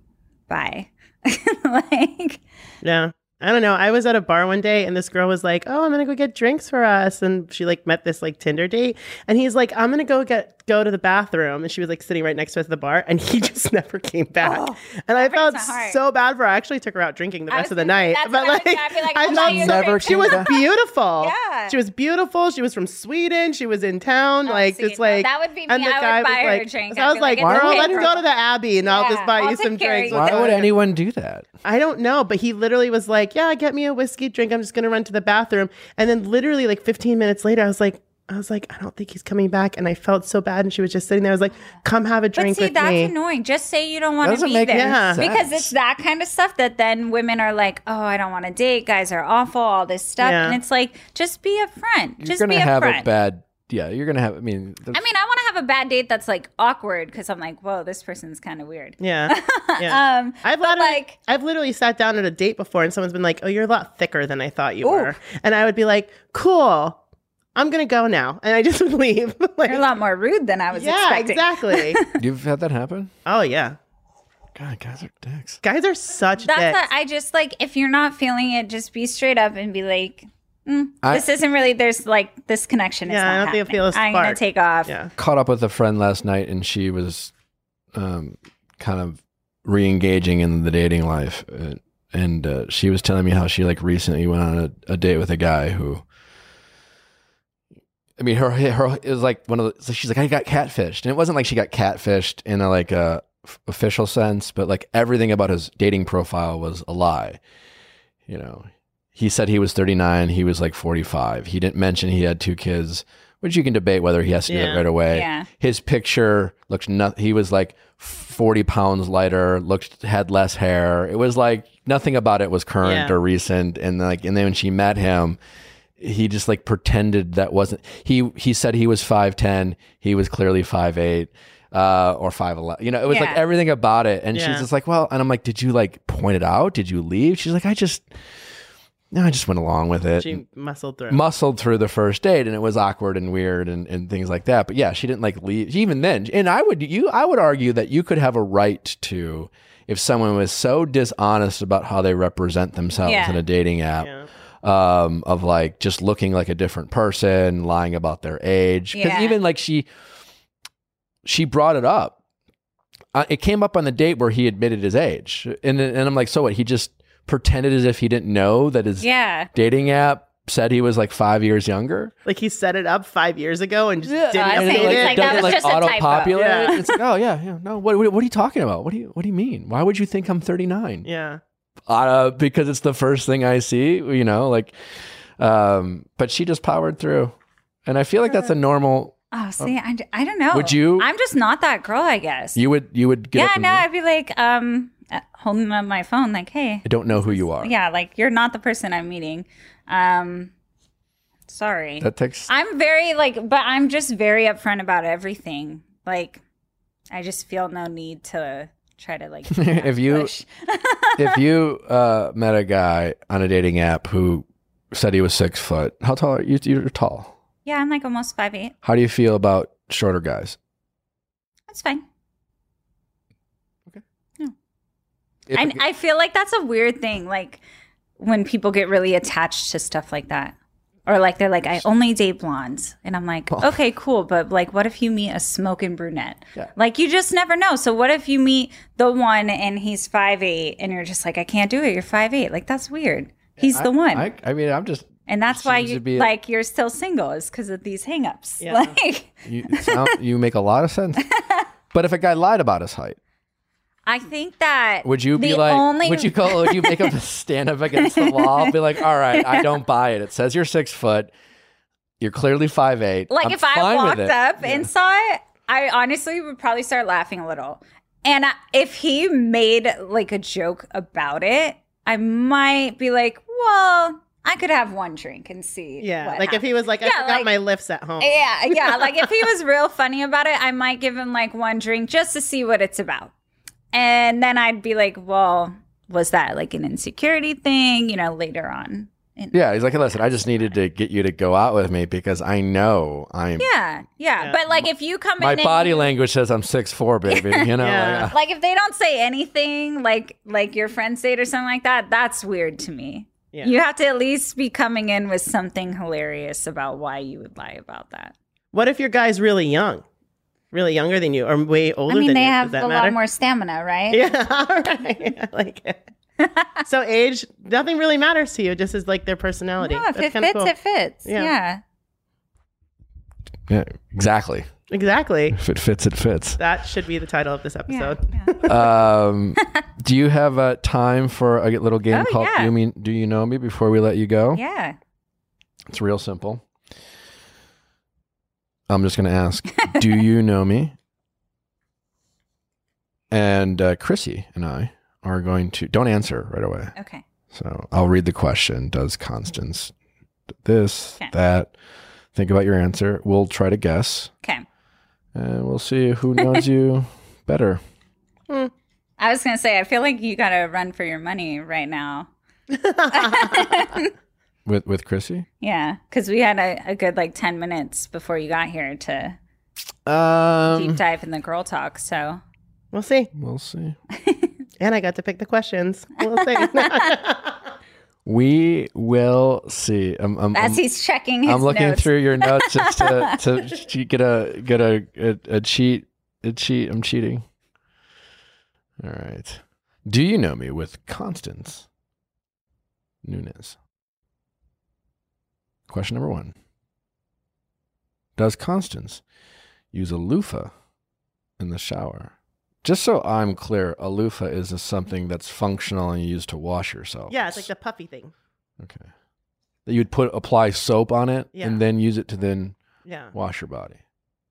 Bye. like, Yeah. I don't know. I was at a bar one day and this girl was like, "Oh, I'm going to go get drinks for us." And she like met this like Tinder date and he's like, "I'm going to go get go to the bathroom." And she was like sitting right next to us at the bar and he just never came back. Oh, and I felt so bad for her. I actually took her out drinking the rest was of the gonna night. But what I would like. I'd be like, I "I'll felt buy you a Never she was beautiful. Yeah. She was beautiful. She was from Sweden. She was in town. Oh, like it's just no, like that would be me. and the I would guy buy was her like, drink. So I'd was like, like, girl, let's go to the Abbey and I'll just buy I'll you some take care of drinks. why would anyone do that? I don't know, but he literally was like, "Yeah, get me a whiskey drink. I'm just gonna run to the bathroom." And then literally like 15 minutes later, I was like, I was like, I don't think he's coming back, and I felt so bad. And she was just sitting there. I was like, "Come have a drink. But drink see, with that's me." annoying. Just say you don't want to be make there. Yeah. Because it's that kind of stuff that then women are like, oh, I don't want to date. Guys are awful, all this stuff. Yeah. And it's like, just be a friend. You're just gonna be a have friend. a bad. Yeah, you're gonna have. I mean, I mean, I want to have a bad date that's like awkward because I'm like, whoa, this person's kind of weird. yeah, yeah. Um, I've but literally, like, I've literally sat down at a date before, and someone's been like, "Oh, you're a lot thicker than I thought you were," and I would be like, "Cool, I'm gonna go now," and I just would leave. like, you're a lot more rude than I was yeah, expecting. exactly. you've had that happen. oh yeah, God, guys are dicks. guys are such That's dicks. what I just like. If you're not feeling it, just be straight up and be like, mm, I- this isn't really. There's like this connection. Is Yeah, I not don't think I happening. feel a I'm gonna take off. yeah, Caught up with a friend last night, and she was, um, kind of re-engaging in the dating life, uh, and uh, she was telling me how she like recently went on a, a date with a guy who. I mean, her her it was like one of the. So she's like, I got catfished, and it wasn't like she got catfished in a like a f- official sense, but like everything about his dating profile was a lie. You know, he said he was 39, he was like 45. He didn't mention he had two kids, which you can debate whether he has to do Yeah. that right away. Yeah. His picture looked not. He was like 40 pounds lighter, looked had less hair. It was like nothing about it was current Yeah. or recent. And like, and then when she met him, he just like pretended that wasn't he he said he was 5'10 he was clearly 5'8 uh or 5'11 you know it was like everything about it. And she's just like well and i'm like did you like point it out? Did you leave? She's like i just no i just went along with it. She muscled through. muscled through the first date and it was awkward and weird and, and things like that. But yeah she didn't like leave even then and i would you i would argue that you could have a right to if someone was so dishonest about how they represent themselves Yeah. in a dating app. Yeah. Um, of like just looking like a different person, lying about their age. Because Yeah. even like she, she brought it up. Uh, it came up on the date where he admitted his age, and and I'm like, so what? He just pretended as if he didn't know that his Yeah. dating app said he was like five years younger. Like he set it up five years ago and just Yeah, didn't I it update It's it. like, that doesn't was like just auto-populate. Yeah. It's like, oh yeah, yeah. No, what, what, what are you talking about? What do you what do you mean? Why would you think I'm 39? yeah. Uh, because it's the first thing I see, you know, like, um, but she just powered through. And I feel like that's a normal, Oh, see, I, I don't know. Would you- I'm just not that girl, I guess. you would, you would get yeah, no. I'd be like, um, uh, holding up my phone, like, hey, I don't know who you are. yeah, like you're not the person I'm meeting. Um, sorry. That takes, I'm very like, but I'm just very upfront about everything. Like, I just feel no need to try to like If you- if you uh, met a guy on a dating app who said he was six foot, how tall are you? You're tall. yeah, I'm like almost five eight. How do you feel about shorter guys? That's fine. Okay. If- I, I feel like that's a weird thing. Like when people get really attached to stuff like that. Or like they're like, I only date blondes. And I'm like, okay, cool. But like, what if you meet a smoking brunette? Yeah. Like you just never know. So what if you meet the one and he's five eight and you're just like, I can't do it. You're five eight. Like that's weird. He's the one. I, I mean, I'm just and that's why you to be a- like you're still single is because of these hangups. Yeah. Like you sound, you make a lot of sense. But if a guy lied about his height, I think that would you be like? only- Would you call? Would you make him stand up against the wall? Be like, all right, I don't buy it. It says you're six foot. You're clearly five eight. Like I'm if I fine with walked up Yeah. and saw it, I honestly would probably start laughing a little. And I- if he made like a joke about it, I might be like, "Well, I could have one drink and see." Yeah. what like if he was like, I Yeah, forgot like- my lifts at home. yeah, yeah. Like if he was real funny about it, I might give him like one drink just to see what it's about. And then I'd be like, well, was that like an insecurity thing, you know, later on? And- Yeah, he's like, listen, I just needed to get you to go out with me because I know I'm. yeah, yeah, Yeah. But like if you come My in and body you- language says I'm six four, baby. You know, Yeah. like, uh, like if they don't say anything like like your friends date or something like that that's weird to me Yeah. you have to at least be coming in with something hilarious about why you would lie about that What if your guy's really young? Really younger than you or way older than you. i mean they you? have a matter? lot more stamina right Yeah, all right. Like so age, nothing really matters to you, just as like their personality. no if That's it fits cool. it fits Yeah. yeah, yeah, exactly. Exactly. If it fits, it fits. That should be the title of this Yeah, episode. yeah. Um, do you have uh, time for a little game Oh, called yeah. "Do You Mean Do You Know Me?" Before we let you go, yeah it's real simple. I'm just going to ask, "Do you know me?" And uh, Krissy and I are going to don't answer right away. okay So I'll read the question. Does Constance this Okay. that? Think about your answer. We'll try to guess, okay and we'll see who knows you better. i was gonna say i feel like you gotta run for your money right now With with Krissy. yeah because we had a, a good like 10 minutes before you got here to Um, deep dive in the girl talk so We'll see. we'll see. And I got to pick the questions. We'll see. We will see. I'm, I'm, as I'm, he's checking his I'm looking notes. through your notes just to, to ch- get a get a, a a cheat a cheat. I'm cheating. All right. Do you know me with Constance Nunes? Question number one. Does Constance use a loofah in the shower? Just so I'm clear, a loofah is something that's functional and used to wash yourself. yeah, it's like the puffy thing. Okay. That you'd put apply soap on it Yeah. and then use it to then Yeah. wash your body.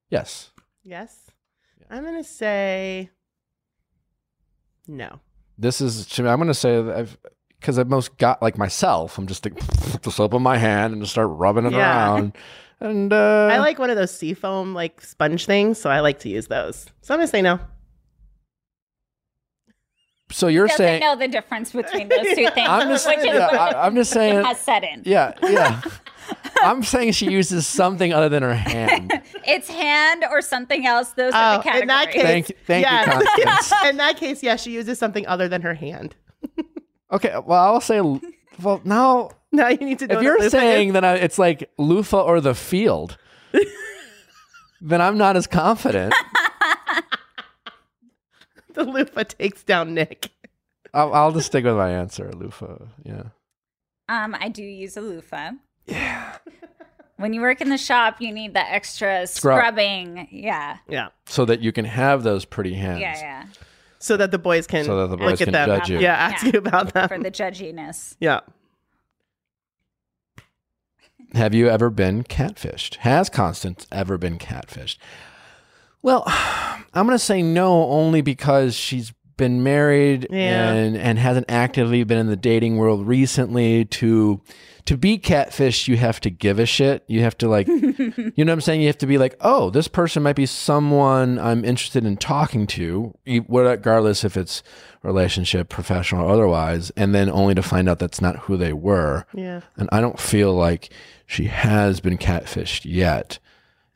Yes. Yes. I'm going to say no. This is I'm going to say that I've because I've most got like myself. I'm just like the soap in my hand and just start rubbing it Yeah. around. And uh, I like one of those seafoam like sponge things, so I like to use those. So I'm going to say no. So you're doesn't saying know the difference between those two things, I'm just which yeah, what I, am just saying has set in. yeah yeah. I'm saying she uses something other than her hand. It's hand or something else. Those are Oh, the categories. in that case, Thank- thank you, yeah. Constance. in that case, yeah, she uses something other than her hand. Okay, well I'll say well now Now you need to know. if you're saying that I, it's like loofah or the field, then I'm not as confident. the loofah takes down Nick. I'll, I'll just stick with my answer, loofah. Yeah. Um, I do use a loofah. Yeah. when you work in the shop, you need the extra Scrub. scrubbing. Yeah. Yeah, So that you can have those pretty hands. Yeah, yeah. So that the boys can So that the boys look at can them. judge you. Yeah, ask Yeah. you about them. For the judginess. yeah. Have you ever been catfished? Has Constance ever been catfished? Well, I'm going to say no only because she's been married Yeah. and and hasn't actively been in the dating world recently to to be catfish you have to give a shit you have to like you know what i'm saying you have to be like oh this person might be someone i'm interested in talking to regardless if it's relationship professional or otherwise and then only to find out that's not who they were Yeah. and i don't feel like she has been catfished yet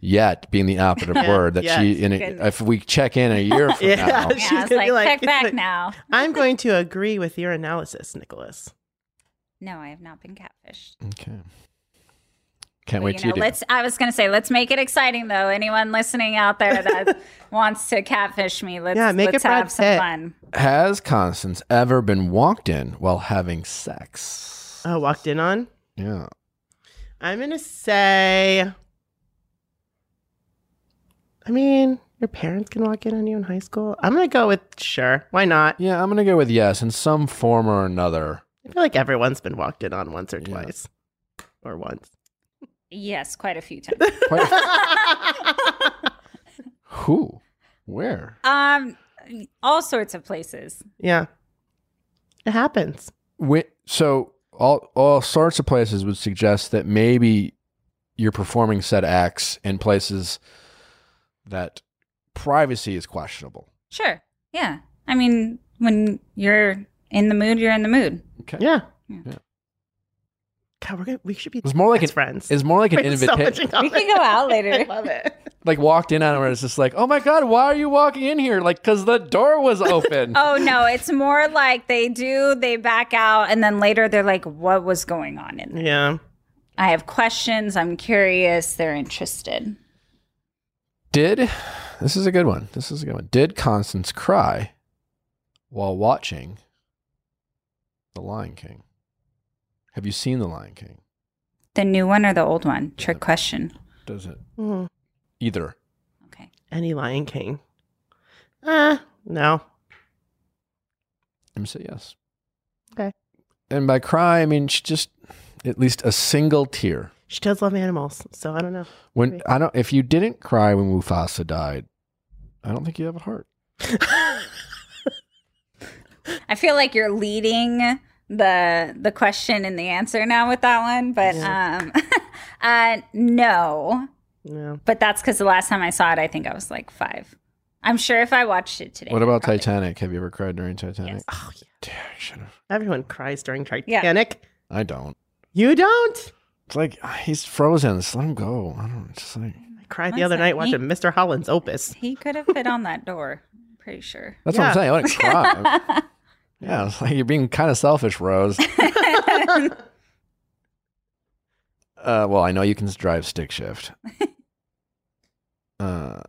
yet being the operative word that she in a, if we check in a year from Yeah. now Yeah, She's I gonna like, be like- check back now. I'm going to agree with your analysis, Nicholas. No, I have not been catfished. Okay. Can't But, wait you know, you do. let's. I was gonna say, let's make it exciting though. Anyone listening out there that wants to catfish me, let's Yeah, make let's it have some Pitt. fun. Has Constance ever been walked in while having sex? Oh, walked in on. Yeah. I'm gonna say. I mean, your parents can walk in on you in high school. I'm gonna go with sure. Why not? Yeah, I'm gonna go with yes in some form or another. I feel like everyone's been walked in on once or Yeah. twice, or once. Yes, quite a few times. Who? Where? um, all sorts of places. yeah, it happens. Wh- so all all sorts of places would suggest that maybe you're performing said acts in places that privacy is questionable. Sure. Yeah. I mean, when you're in the mood, you're in the mood. Okay. Yeah. Yeah. God, we're gonna, we should be It's more like best an friends. It's more like an We have so invitation. We can go out later. I love it. like walked in on it where it's just like, oh my god, why are you walking in here? Like, because the door was open. Oh no, it's more like they do, they back out, and then later they're like, "What was going on in there?" Yeah. I have questions. I'm curious. They're interested. Did this is a good one? This is a good one. Did Constance cry while watching The Lion King? Have you seen The Lion King? The new one or the old one? Trick question. Does it Mm-hmm. either? Okay. Any Lion King? Uh, no. Let me say yes. Okay. And by cry, I mean she just at least a single tear. She does love animals, so I don't know. When Right. I don't, if you didn't cry when Mufasa died, I don't think you have a heart. I feel like you're leading the the question and the answer now with that one, but um, uh, no. no. But that's because the last time I saw it, I think I was like five. I'm sure if I watched it today. What I'd about probably- Titanic? Have you ever cried during Titanic? Yes. Oh, yeah. Damn, I should have. Everyone cries during Titanic. I don't. You don't? It's like he's frozen. Just let him go. I don't. It's just like I cried the other night watching Mr. Holland's Opus. He could have fit on that door. Pretty sure. that's what I'm saying. I want to cry. yeah, it's like you're being kind of selfish, Rose. uh, well, I know you can drive stick shift. Uh,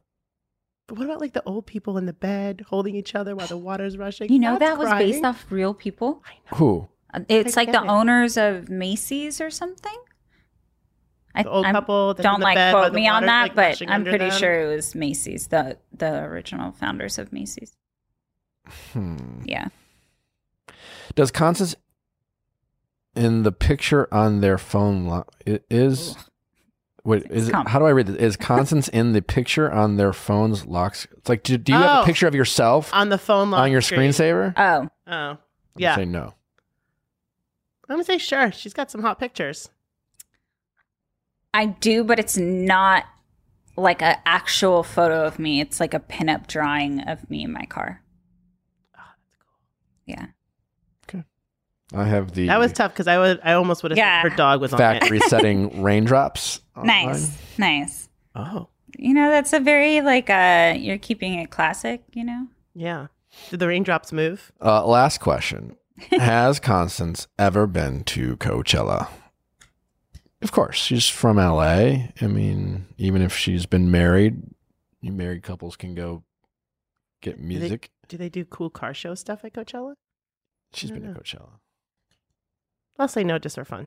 But what about like the old people in the bed holding each other while the water's rushing? You know That's that was crying. based off real people. who? It's like the Titanic. owners of Macy's or something. I The old I'm- couple. that's don't like bed quote the me on that, like, but I'm pretty them. sure it was Macy's, the the original founders of Macy's. Hmm. Yeah. Does Constance in the picture on their phone lo- i- is wait is it, how do I read this? Is Constance in the picture on their phones locks? It's like do, do you have Oh. a picture of yourself on the phone lock on your screen. screensaver? Oh, Oh, yeah. Say no. I'm gonna say sure. She's got some hot pictures. I do, but it's not like an actual photo of me. It's like a pinup drawing of me in my car. Oh, that's cool. Yeah. Okay. I have the That was tough because I would. I almost would have. Yeah. Her dog was on factory it. setting raindrops. on Nice. mine. Nice. Oh, You know, that's a very like uh you're keeping it classic, you know? yeah. Did the raindrops move? Uh, last question: Has Constance ever been to Coachella? Of course, she's from LA. I mean, even if she's been married, you married couples can go get music. Do they do cool car show stuff at Coachella? She's been to. Coachella. I'll say no, just for fun.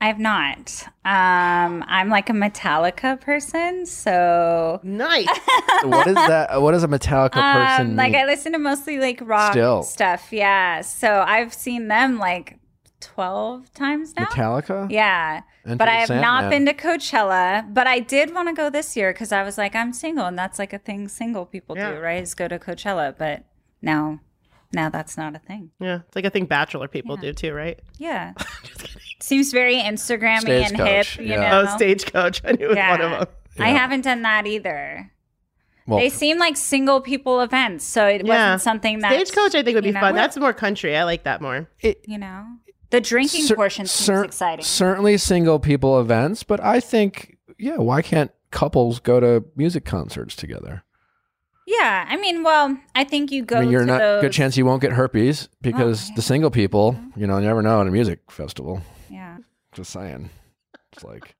I have not. Um I'm like a Metallica person, so Nice. what is that? What does a Metallica person um, like mean? I listen to mostly like rock Still. stuff. Yeah. So I've seen them like 12 times now. Metallica? Yeah. Enter But I the have not Sandman. been to Coachella, but I did want to go this year because I was like, I'm single, and that's like a thing single people Yeah. do, right? Is go to Coachella. But now now that's not a thing. Yeah, it's like I think bachelor people Yeah. do too, right? Yeah. Seems very Instagrammy and Stagecoach, hip, you yeah. know. Oh, stagecoach. I knew it was one of Yeah. them. I haven't done that either. Well, they seem like single people events, so it Yeah. wasn't something that Stagecoach, I think would be you know, fun. That's more country. I like that more. you know. The drinking cer- portion seems cer- exciting. Certainly single people events, but I think, yeah, why can't couples go to music concerts together? yeah, I mean, well, I think you go I mean, you're to not those. good chance you won't get herpes because yeah. the single people, mm-hmm. you know, you never know at a music festival. Yeah. Just saying. It's like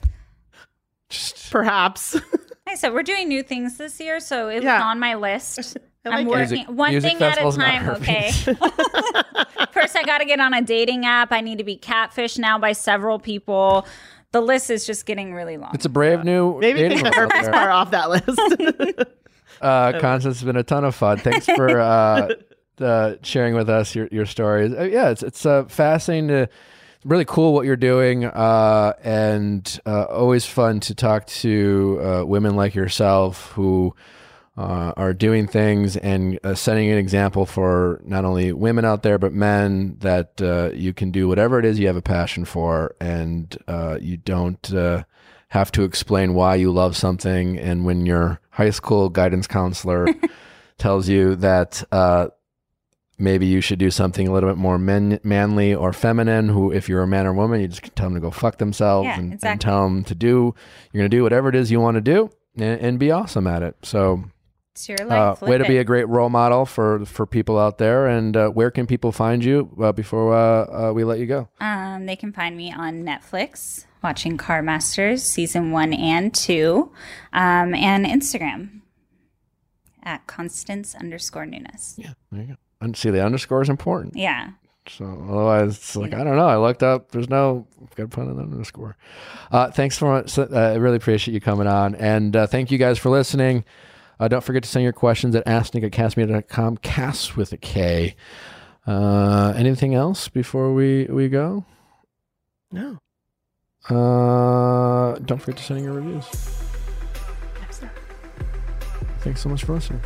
just Perhaps. Like I said, we're doing new things this year, so it was Yeah. on my list. I I'm like working Music- one music thing at a time, okay? herpes. First, I got to get on a dating app. I need to be catfished now by several people. The list is just getting really long. it's a brave new Maybe dating take the world out there. part off that list. Uh, Constance, it's been a ton of fun. Thanks for uh, uh, sharing with us your, your stories. Uh, yeah, it's it's uh, fascinating to really cool what you're doing, uh, and uh, always fun to talk to uh, women like yourself who uh, are doing things and uh, setting an example for not only women out there but men that uh, you can do whatever it is you have a passion for, and uh, you don't. Uh, have to explain why you love something and when your high school guidance counselor tells you that uh, maybe you should do something a little bit more men- manly or feminine who if you're a man or woman you just tell them to go fuck themselves Yeah, and, and tell them to do you're going to do whatever it is you want to do and, and be awesome at it so it's your life. uh, life. way to Live be a great role model for for people out there and uh, where can people find you uh, before uh, uh, we let you go Um, they can find me on Netflix watching Car Masters season one and two, um, and Instagram at Constance underscore Nunes. yeah there you go and see the underscore is important Yeah. So otherwise, it's like I don't know. I looked up. There's no good pun in the underscore. Uh, thanks for. Uh, I really appreciate you coming on, and uh, thank you guys for listening. Uh, don't forget to send your questions at asknick at kastmedia.com. Cast with a K. Uh, anything else before we we go? no. Uh, don't forget to send in your reviews. Thanks so much for listening.